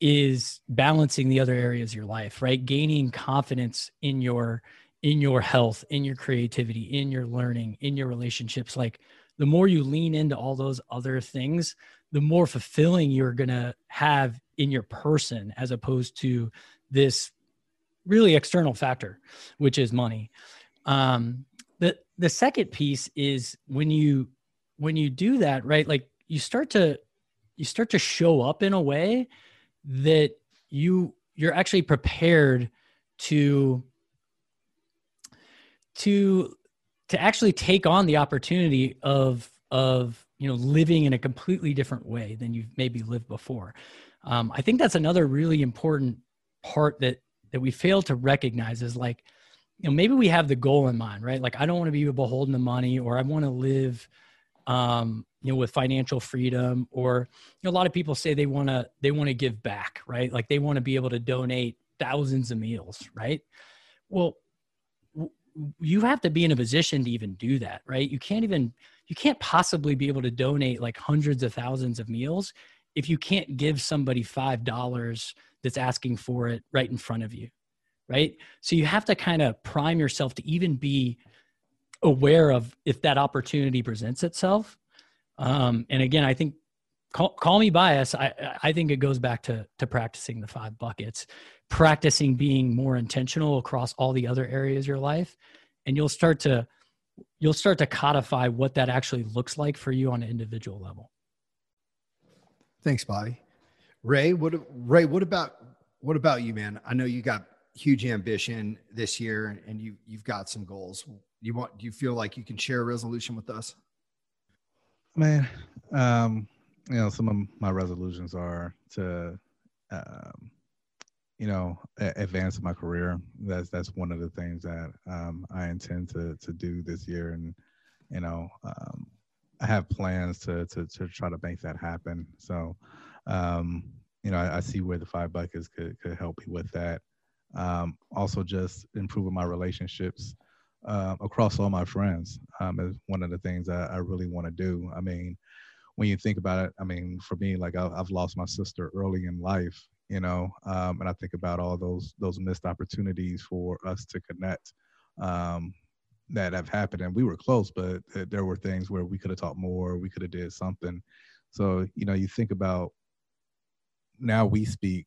is balancing the other areas of your life, right? Gaining confidence in your in your health, in your creativity, in your learning, in your relationships. Like the more you lean into all those other things, the more fulfilling you're going to have in your person as opposed to this really external factor, which is money. Um, the the second piece is when you when you do that, right? Like you start to you start to show up in a way that you you're actually prepared to to to actually take on the opportunity of of you know living in a completely different way than you've maybe lived before um, i think that's another really important part that that we fail to recognize is like you know maybe we have the goal in mind right? Like i don't want to be beholden to money or i want to live um you know with financial freedom or you know, a lot of people say they want to they want to give back right? Like they want to be able to donate thousands of meals right? Well you have to be in a position to even do that right? You can't even you can't possibly be able to donate like hundreds of thousands of meals if you can't give somebody five dollars that's asking for it right in front of you right? So you have to kind of prime yourself to even be aware of if that opportunity presents itself. Um, and again i think call, call me bias I, I think it goes back to to practicing the five buckets practicing being more intentional across all the other areas of your life. And you'll start to you'll start to codify what that actually looks like for you on an individual level. Thanks bobby. Ray what ray what about what about you man? I know you got huge ambition this year and you you've got some goals. You want do you feel like you can share a resolution with us? Man um you know some of my resolutions are to um you know advance my career. That's that's one of the things that um, i intend to to do this year. And you know um, i have plans to, to to try to make that happen. So um, you know I, I, see where the five buckets could could help me with that um, also just improving my relationships uh, across all my friends um, is one of the things that i really want to do. I mean when you think about it i mean for me like i've lost my sister early in life you know um, and i think about all those those missed opportunities for us to connect um, that have happened. And we were close but there were things where we could have talked more we could have did something. So you know you think about now we speak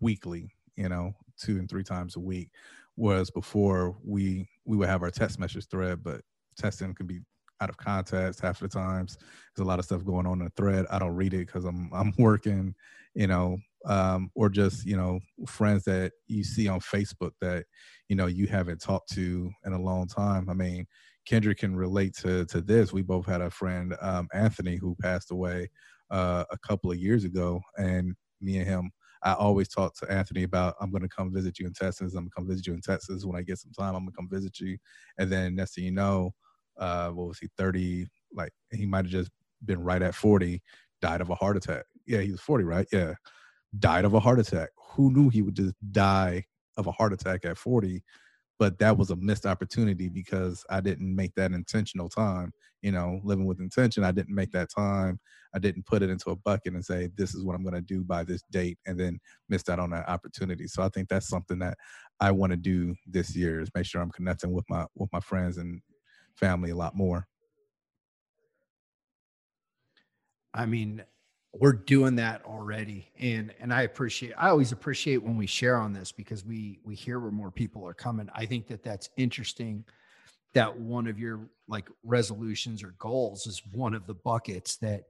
weekly you know two and three times a week whereas before we we would have our text message thread but testing can be out of context half the times there's a lot of stuff going on in the thread i don't read it because i'm i'm working you know um, or just you know friends that you see on Facebook that you know you haven't talked to in a long time. I mean, Kendrick can relate to to this. We both had a friend um, Anthony who passed away uh, a couple of years ago, and me and him. I always talk to Anthony about I'm going to come visit you in Texas. I'm going to come visit you in Texas when I get some time. I'm going to come visit you, and then next thing you know, uh, what was he 30? Like he might have just been right at 40, died of a heart attack. Yeah, he was 40, right? Yeah died of a heart attack. Who knew he would just die of a heart attack at 40? But that was a missed opportunity because I didn't make that intentional time. You know, living with intention, I didn't make mm-hmm. that time. I didn't put it into a bucket and say, this is what I'm going to do by this date, and then missed out on that opportunity. So I think that's something that I want to do this year is make sure I'm connecting with my with my friends and family a lot more. I mean, we're doing that already. And and i appreciate i always appreciate when we share on this because we we hear where more people are coming. I think that that's interesting that one of your like resolutions or goals is one of the buckets that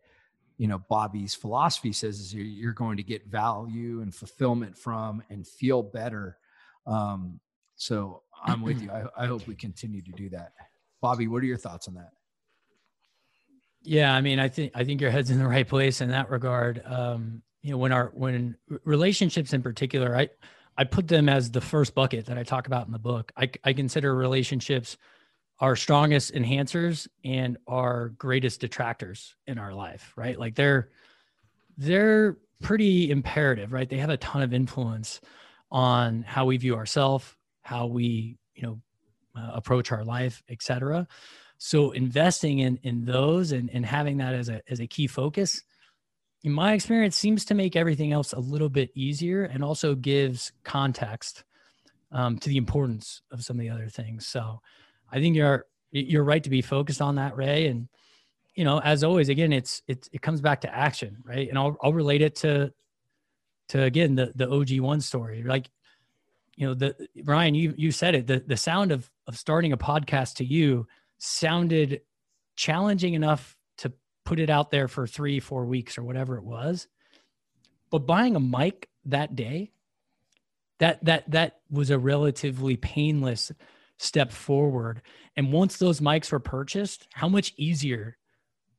you know bobby's philosophy says is you're going to get value and fulfillment from and feel better. Um so i'm with you. I, I hope we continue to do that. Bobby what are your thoughts on that yeah, I mean, I think I think your head's in the right place in that regard. Um, you know, when our when relationships in particular, I I put them as the first bucket that I talk about in the book. I I consider relationships our strongest enhancers and our greatest detractors in our life, right? Like they're they're pretty imperative, right? They have a ton of influence on how we view ourselves, how we, you know, uh, approach our life, etc. So investing in in those and, and having that as a as a key focus, in my experience, seems to make everything else a little bit easier and also gives context um, to the importance of some of the other things. So I think you're you're right to be focused on that, Ray. And you know, as always, again, it's it it comes back to action, right? And I'll I'll relate it to to again the the OG one story. Like, you know, the Ryan, you you said it. The the sound of of starting a podcast to you sounded challenging enough to put it out there for three, four weeks or whatever it was. But buying a mic that day, that that that was a relatively painless step forward. And once those mics were purchased, how much easier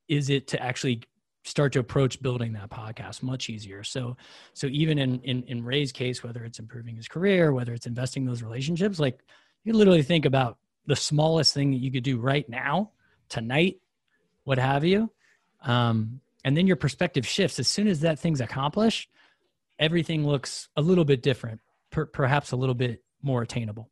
is it to actually start to approach building that podcast much easier so so even in in, in ray's case whether it's improving his career whether it's investing those relationships like you literally think about the smallest thing that you could do right now, tonight, what have you, Um, and then your perspective shifts as soon as that thing's accomplished. Everything looks a little bit different, per, perhaps a little bit more attainable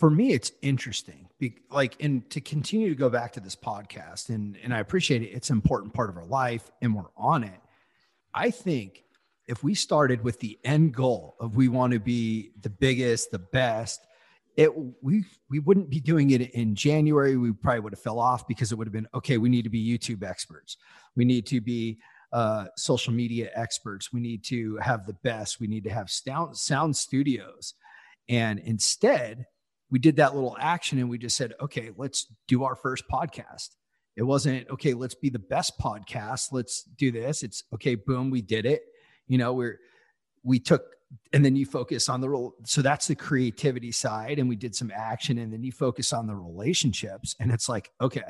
for me it's interesting like and to continue to go back to this podcast and and i appreciate it it's an important part of our life and we're on it i think if we started with the end goal of we want to be the biggest the best it we we wouldn't be doing it in january we probably would have fell off because it would have been okay we need to be youtube experts we need to be uh, social media experts we need to have the best we need to have sound sound studios and instead we did that little action and we just said, okay, let's do our first podcast. It wasn't, okay, let's be the best podcast. Let's do this. It's okay, boom, we did it. You know, we're, we took, and then you focus on the role. So that's the creativity side. And we did some action and then you focus on the relationships. And it's like, okay,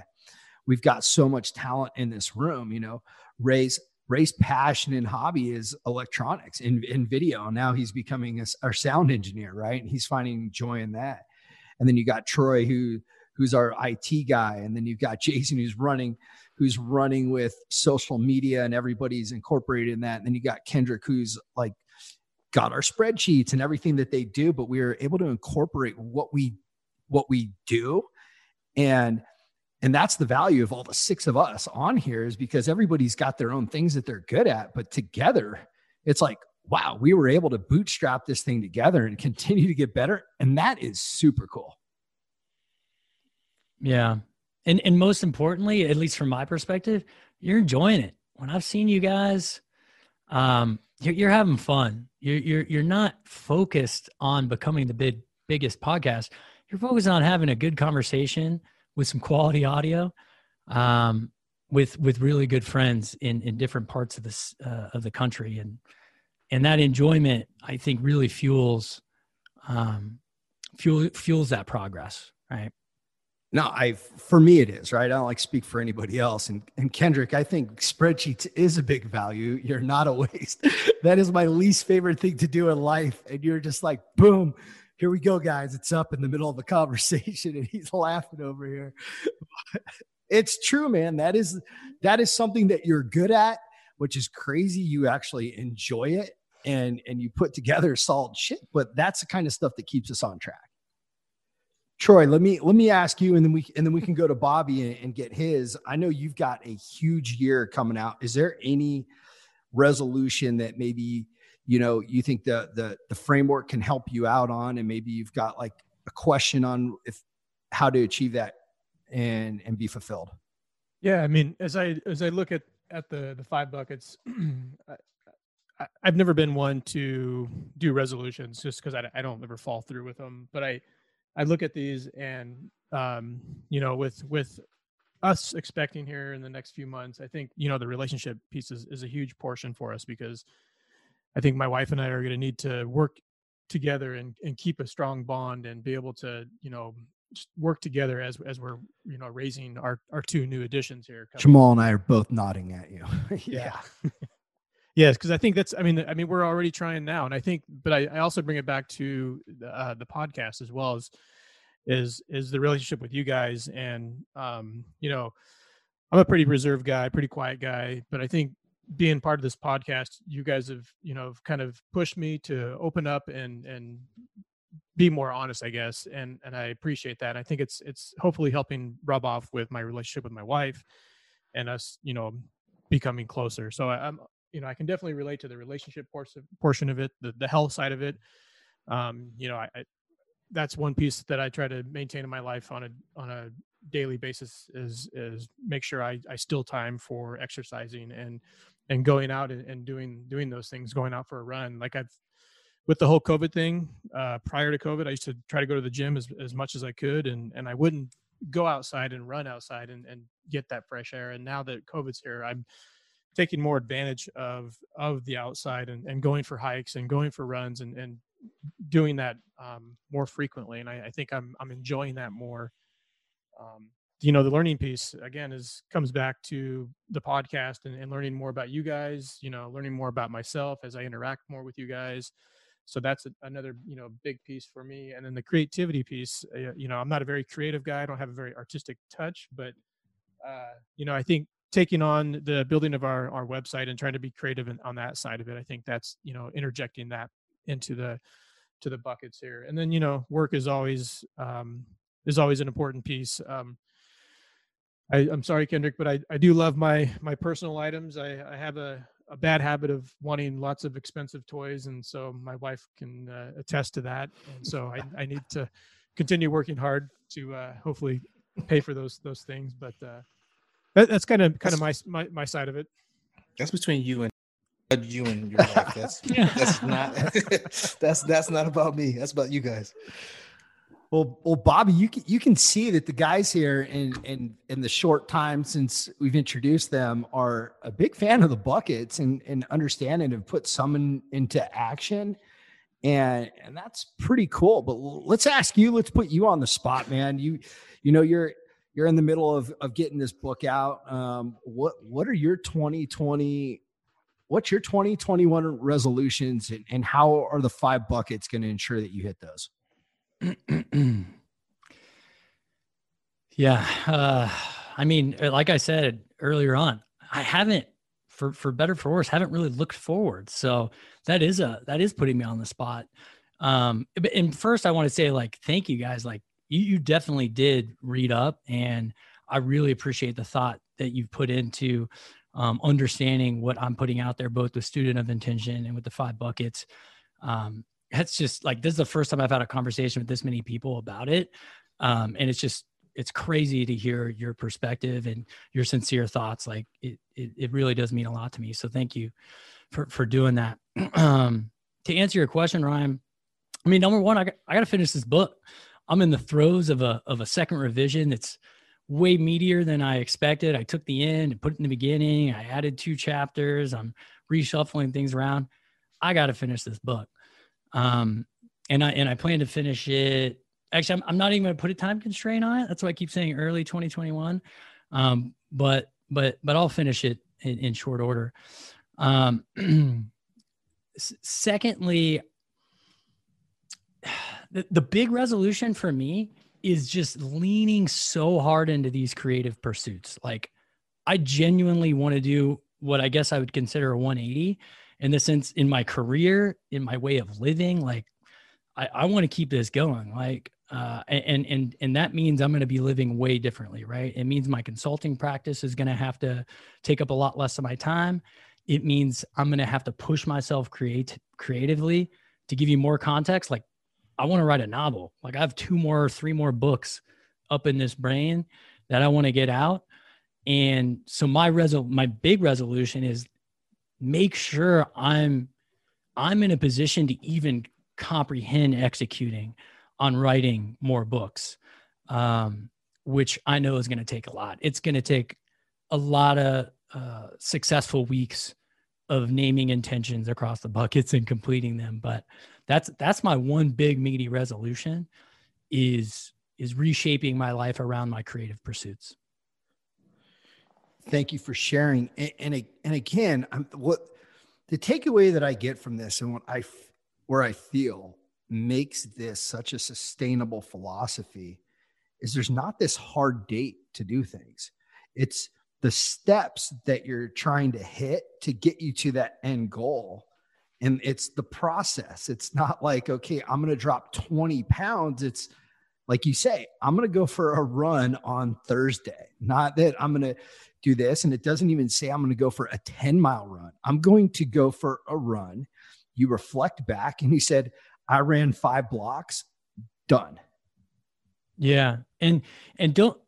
we've got so much talent in this room, you know, Ray's Ray's passion and hobby is electronics and, in video. Now he's becoming a, our sound engineer, right? And he's finding joy in that and then you got Troy who who's our IT guy, and then you've got Jason who's running who's running with social media and everybody's incorporated in that. And then you got Kendrick who's like got our spreadsheets and everything that they do, but we are able to incorporate what we what we do and and that's the value of all the six of us on here is because everybody's got their own things that they're good at but together it's like wow, we were able to bootstrap this thing together and continue to get better. And that is super cool. Yeah. And and most importantly, at least from my perspective, you're enjoying it. When I've seen you guys, um, you're, you're having fun. You're, you're you're not focused on becoming the big biggest podcast. You're focused on having a good conversation with some quality audio, um, with with really good friends in in different parts of this uh, of the country. And and that enjoyment i think really fuels um fuel fuels that progress right no i for me it is right? I don't like speak for anybody else. And, and kendrick i think spreadsheets is a big value. You're not a waste. That is my least favorite thing to do in life. And you're just like boom here we go guys. It's up in the middle of a conversation and he's laughing over here. It's true man. That is that is something that you're good at which is crazy. You actually enjoy it and and you put together solid shit but that's the kind of stuff that keeps us on track troy let me let me ask you and then we and then we can go to bobby and, and get his. I know you've got a huge year coming out. Is there any resolution that maybe you know you think the the the framework can help you out on? And maybe you've got like a question on if how to achieve that and and be fulfilled? Yeah i mean as i as i look at at the the five buckets I've never been one to do resolutions just because I, I don't ever fall through with them. But I, I look at these and, um, you know, with with us expecting here in the next few months, I think you know the relationship piece is, is a huge portion for us because I think my wife and I are going to need to work together and, and keep a strong bond and be able to you know work together as as we're you know raising our our two new additions here. Jamal and I are both nodding at you. yeah. Yes, because I think that's. I mean, I mean, we're already trying now, and I think, but I, I also bring it back to uh, the podcast as well as is is the relationship with you guys, and um, you know, I'm a pretty reserved guy, pretty quiet guy, but I think being part of this podcast, you guys have you know kind of pushed me to open up and and be more honest, I guess, and and I appreciate that. I think it's it's hopefully helping rub off with my relationship with my wife and us, you know, becoming closer. So I'm you know, I can definitely relate to the relationship portion of it, the the health side of it. Um, you know, I, I that's one piece that I try to maintain in my life on a on a daily basis is is make sure I, I still time for exercising and and going out and, and doing doing those things, going out for a run. Like I've with the whole COVID thing, uh, prior to COVID, I used to try to go to the gym as, as much as I could and and I wouldn't go outside and run outside and, and get that fresh air. And now that COVID's here, I'm taking more advantage of of the outside and, and going for hikes and going for runs and, and doing that um, more frequently and I, I, think I'm I'm enjoying that more. Um, you know, the learning piece again is comes back to the podcast and, and learning more about you guys. You know, learning more about myself as I interact more with you guys. So that's a, another you know big piece for me. And then the creativity piece. Uh, you know, I'm not a very creative guy. I don't have a very artistic touch, but uh, you know, I think taking on the building of our our website and trying to be creative in, on that side of it, I think that's you know interjecting that into the to the buckets here. And then you know, work is always um, is always an important piece. Um, I, am sorry, Kendrick, but I, I do love my my personal items. I, I have a, a bad habit of wanting lots of expensive toys, and so my wife can uh, attest to that. And so I, I need to continue working hard to uh, hopefully pay for those those things. But uh, that, that's kind of kind of my, my my side of it. That's between you and you and your wife. That's that's not that's that's not about me. That's about you guys. Well, well, Bobby, you can you can see that the guys here in in in the short time since we've introduced them are a big fan of the buckets and and understand and have put some in, into action, and and that's pretty cool. But let's ask you. Let's put you on the spot, man. You you know you're you're in the middle of of getting this book out. Um, what what are your 2020 what's your 2021 resolutions and, and how are the five buckets going to ensure that you hit those? yeah. Uh, I mean, uh, like I said earlier on, I haven't, for, for better for worse, haven't really looked forward. So that is a, that is putting me on the spot. Um, and first I want to say like, thank you guys. Like you, you definitely did read up and I really appreciate the thought that you've put into um, understanding what I'm putting out there, both with student of intention and with the five buckets. Um, that's just like this is the first time I've had a conversation with this many people about it. Um, and it's just it's crazy to hear your perspective and your sincere thoughts. Like it, it, it really does mean a lot to me. So thank you for for doing that. um, to answer your question, Ryan, I mean, number one, I got, I got to finish this book. I'm in the throes of a of a second revision. It's way meatier than I expected. I took the end and put it in the beginning. I added two chapters. I'm reshuffling things around. I got to finish this book. Um, and I and I plan to finish it. Actually, I'm, I'm not even going to put a time constraint on it. That's why I keep saying early 2021. Um, but but but I'll finish it in, in short order. Um, secondly, the, the big resolution for me is just leaning so hard into these creative pursuits. Like, I genuinely want to do what I guess I would consider a 180 in the sense in my career, in my way of living. Like I, I want to keep this going. Like uh, and and and that means I'm going to be living way differently, right? It means my consulting practice is going to have to take up a lot less of my time. It means I'm going to have to push myself create creatively. To give you more context, like I want to write a novel. Like I have two more, three more books up in this brain that I want to get out. And so my resol my big resolution is make sure I'm I'm in a position to even comprehend executing on writing more books, um, which I know is going to take a lot. It's going to take a lot of uh, successful weeks of naming intentions across the buckets and completing them. But that's that's my one big meaty resolution is is reshaping my life around my creative pursuits thank you for sharing. And, and, and again, I'm, what the takeaway that I get from this and what I, where I feel makes this such a sustainable philosophy is there's not this hard date to do things. It's the steps that you're trying to hit to get you to that end goal. And it's the process. It's not like, okay, I'm going to drop 20 pounds. It's like you say, I'm going to go for a run on Thursday. Not that I'm going to do this. And it doesn't even say I'm going to go for a 10 mile run. I'm going to go for a run. You reflect back and he said, I ran five blocks, done. Yeah. And, and don't,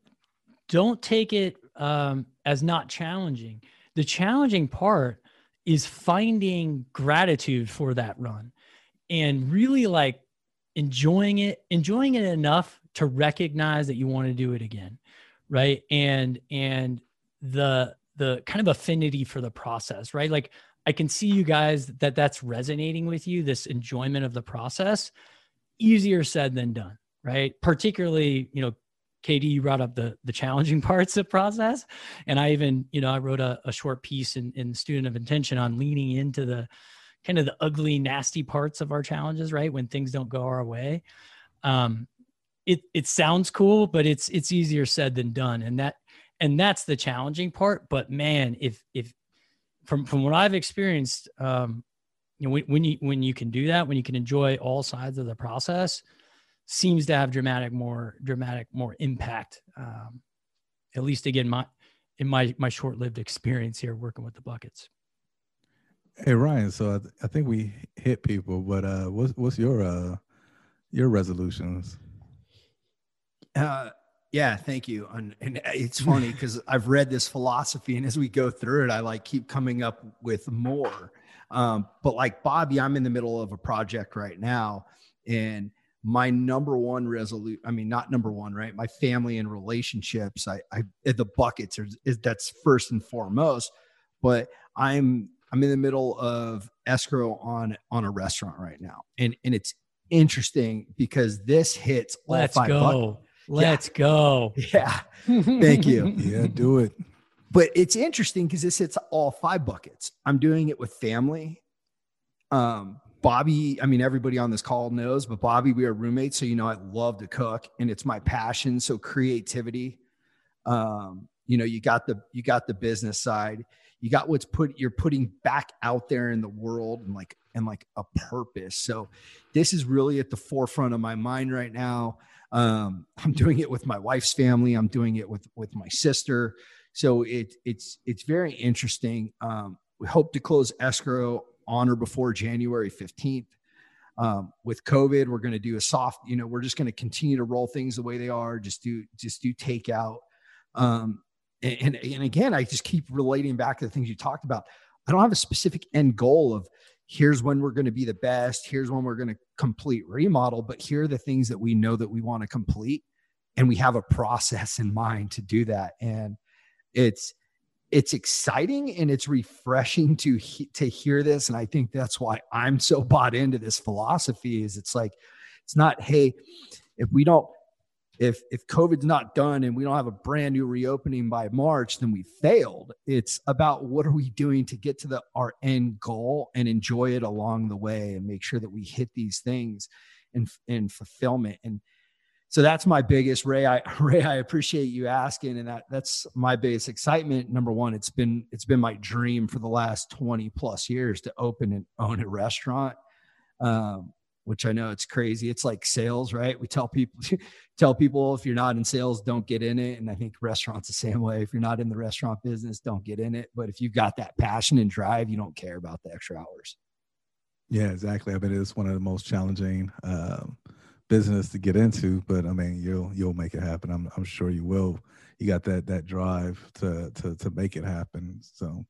don't take it um, as not challenging. The challenging part is finding gratitude for that run and really like enjoying it, enjoying it enough to recognize that you want to do it again. Right. And, and the the kind of affinity for the process, right? Like I can see you guys that that's resonating with you, this enjoyment of the process. Easier said than done, right? Particularly, you know, KD, you brought up the the challenging parts of process, and I even, you know, I wrote a, a short piece in in Student of Intention on leaning into the kind of the ugly, nasty parts of our challenges, right? When things don't go our way. Um, it it sounds cool, but it's it's easier said than done, and that and that's the challenging part. But man, if if from from what I've experienced, um, you know, when, when you when you can do that, when you can enjoy all sides of the process, seems to have dramatic more dramatic more impact. Um, at least again, my in my my short lived experience here working with the buckets. Hey Ryan, so I, th- I think we hit people, but uh, what's what's your uh your resolutions? Uh, yeah, thank you. And, and it's funny because I've read this philosophy, and as we go through it, I like keep coming up with more. Um, but like Bobby, I'm in the middle of a project right now, and my number one resolute i mean not number one right? My family and relationships i i the buckets are is that's first and foremost but i'm i'm in the middle of escrow on on a restaurant right now. And and it's interesting because this hits all let's go. let's yeah. go. Yeah. Thank you. Yeah do it. But it's interesting because this hits all five buckets. I'm doing it with family um Bobby, I mean, everybody on this call knows, but Bobby, we are roommates. So, you know, I love to cook and it's my passion. So creativity, um, you know, you got the, you got the business side, you got what's put, you're putting back out there in the world and like, and like a purpose. So this is really at the forefront of my mind right now. Um, I'm doing it with my wife's family. I'm doing it with, with my sister. So it, it's, it's very interesting. Um, we hope to close escrow on or before January 15th. Um, with COVID, we're going to do a soft, you know, we're just going to continue to roll things the way they are. Just do, just do takeout. Um, and, and again, I just keep relating back to the things you talked about. I don't have a specific end goal of here's when we're going to be the best. Here's when we're going to complete remodel, but here are the things that we know that we want to complete. And we have a process in mind to do that. And it's, it's exciting and it's refreshing to to hear this and i think that's why i'm so bought into this philosophy is it's like it's not hey if we don't if if covid's not done and we don't have a brand new reopening by march then we failed. It's about what are we doing to get to the our end goal and enjoy it along the way and make sure that we hit these things and and fulfillment. And so that's my biggest ray i ray i appreciate you asking and that that's my biggest excitement. Number one it's been it's been my dream for the last 20 plus years to open and own a restaurant um, which i know it's crazy. It's like sales right? We tell people tell people if you're not in sales don't get in it. And i think restaurants the same way. If you're not in the restaurant business don't get in it. But if you've got that passion and drive you don't care about the extra hours. Yeah exactly. I mean it's one of the most challenging um, business to get into, but I mean, you'll you'll make it happen. I'm I'm sure you will. You got that that drive to to to make it happen. So.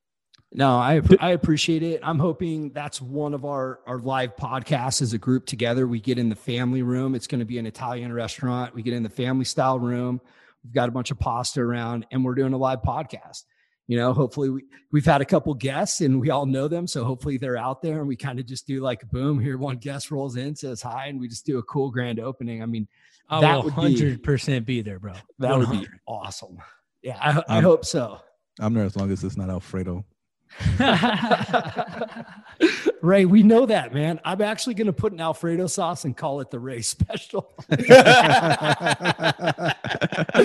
No, I I appreciate it. I'm hoping that's one of our our live podcasts as a group together. We get in the family room. It's going to be an Italian restaurant. We get in the family style room. We've got a bunch of pasta around, and we're doing a live podcast you know hopefully we, we've had a couple guests and we all know them. So hopefully they're out there and we kind of just do like boom here one guest rolls in says hi and we just do a cool grand opening. I mean I that will 100% be, be, there bro. That 100. would be awesome. Yeah i, I hope so. I'm there as long as it's not alfredo Ray, we know that, man. I'm actually going to put an Alfredo sauce and call it the Ray special. Come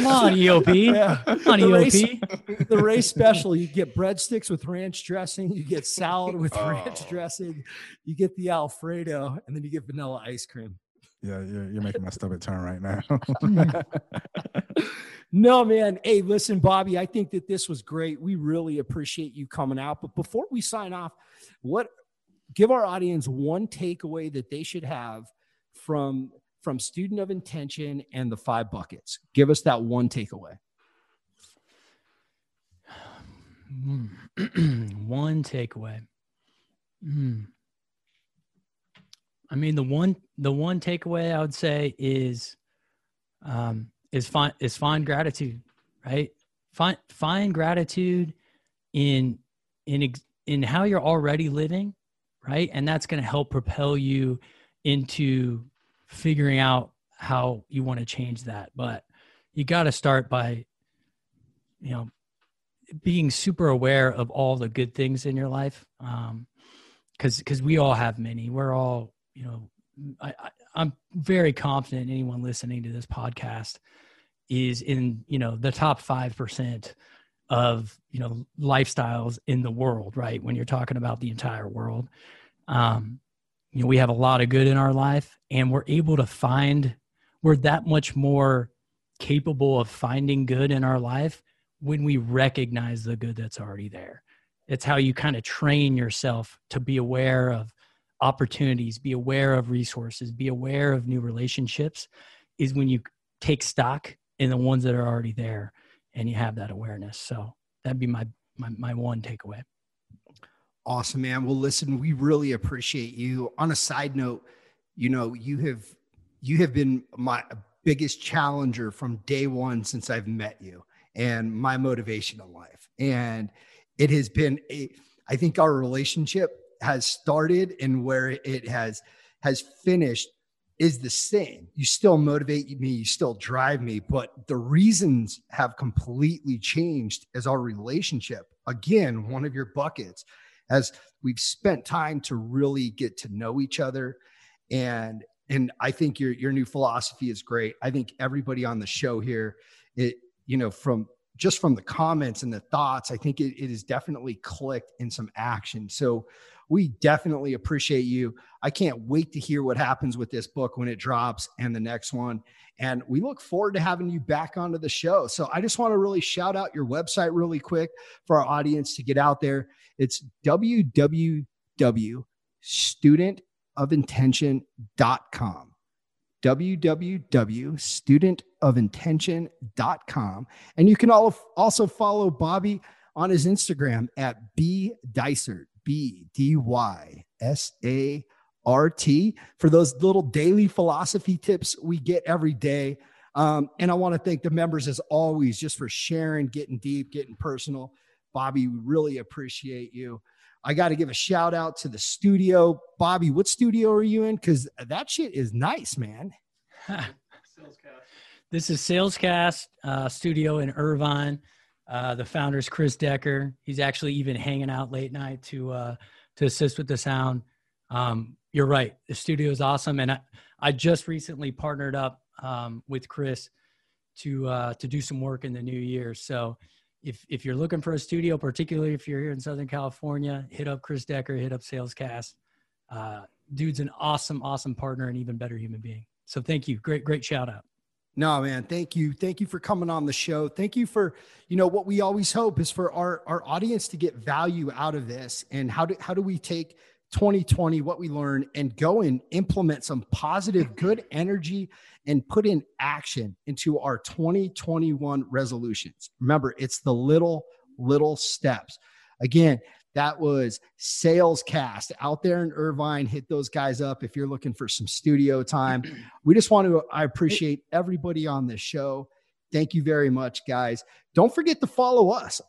on, EOP. Yeah. Come on, the EOP. Ray, the Ray special. You get breadsticks with ranch dressing. You get salad with oh. ranch dressing. You get the Alfredo, and then you get vanilla ice cream. Yeah, you're, you're making my stomach turn right now. no, man. Hey, listen, Bobby, I think that this was great. We really appreciate you coming out. But before we sign off, what give our audience one takeaway that they should have from from student of intention and the five buckets. Give us that one takeaway. one takeaway. Mm. I mean, the one the one takeaway I would say is um, is find is find gratitude, right? Find find gratitude in in in how you're already living, right? And that's going to help propel you into figuring out how you want to change that. But you got to start by, you know, being super aware of all the good things in your life. Um, cause, cause we all have many, we're all, you know, I, I, I'm very confident anyone listening to this podcast is in you know the top five percent of you know lifestyles in the world right? When you're talking about the entire world. Um you know we have a lot of good in our life and we're able to find we're that much more capable of finding good in our life when we recognize the good that's already there. It's how you kind of train yourself to be aware of opportunities be aware of resources be aware of new relationships is when you take stock in the ones that are already there and you have that awareness. So that'd be my my, my one takeaway. Awesome, man. Well, listen, we really appreciate you. On a side note, you know, you have you have been my biggest challenger from day one since I've met you and my motivation in life. And it has been a I think our relationship has started and where it has has finished is the same. You still motivate me, you still drive me, but the reasons have completely changed as our relationship. Again, one of your buckets, as we've spent time to really get to know each other. And and I think your your new philosophy is great. I think everybody on the show here, it, you know, from just from the comments and the thoughts, I think it, it is definitely clicked in some action. So we definitely appreciate you. I can't wait to hear what happens with this book when it drops and the next one. And we look forward to having you back onto the show. So I just want to really shout out your website really quick for our audience to get out there. It's www.studentofintention.com www.studentofintention.com. And you can all also follow Bobby on his Instagram at B Dysart, B D Y S A R T, for those little daily philosophy tips we get every day. Um, and I want to thank the members as always just for sharing, getting deep, getting personal. Bobby, we really appreciate you. I got to give a shout out to the studio. Bobby, what studio are you in? Because that shit is nice, man. this is Salescast uh, studio in Irvine. Uh, the founder is Chris Decker. He's actually even hanging out late night to uh, to assist with the sound. Um, you're right. The studio is awesome, and I, I just recently partnered up um, with Chris to uh, to do some work in the new year. So if if you're looking for a studio, particularly if you're here in Southern California, hit up Chris Decker, hit up Salescast. Uh, dude's an awesome, awesome partner and even better human being. So thank you. Great, great shout out. No, man, thank you. Thank you for coming on the show. Thank you for, you know, what we always hope is for our, our audience to get value out of this. And how do how do we take 2020, what we learn, and go and implement some positive, good energy and put in action into our 2021 resolutions. Remember, it's the little, little steps. Again, that was Sales Cast out there in Irvine. Hit those guys up if you're looking for some studio time. We just want to, I appreciate everybody on this show. Thank you very much, guys. Don't forget to follow us.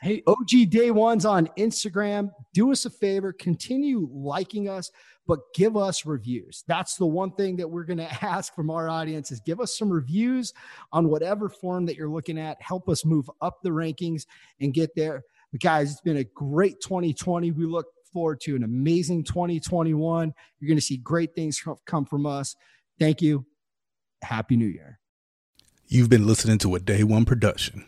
Hey, OG Day Ones on Instagram. Do us a favor, continue liking us, but give us reviews. That's the one thing that we're going to ask from our audience is give us some reviews on whatever form that you're looking at. Help us move up the rankings and get there. But guys, it's been a great 2020. We look forward to an amazing 2021. You're going to see great things come from us. Thank you. Happy New Year. You've been listening to a Day One production.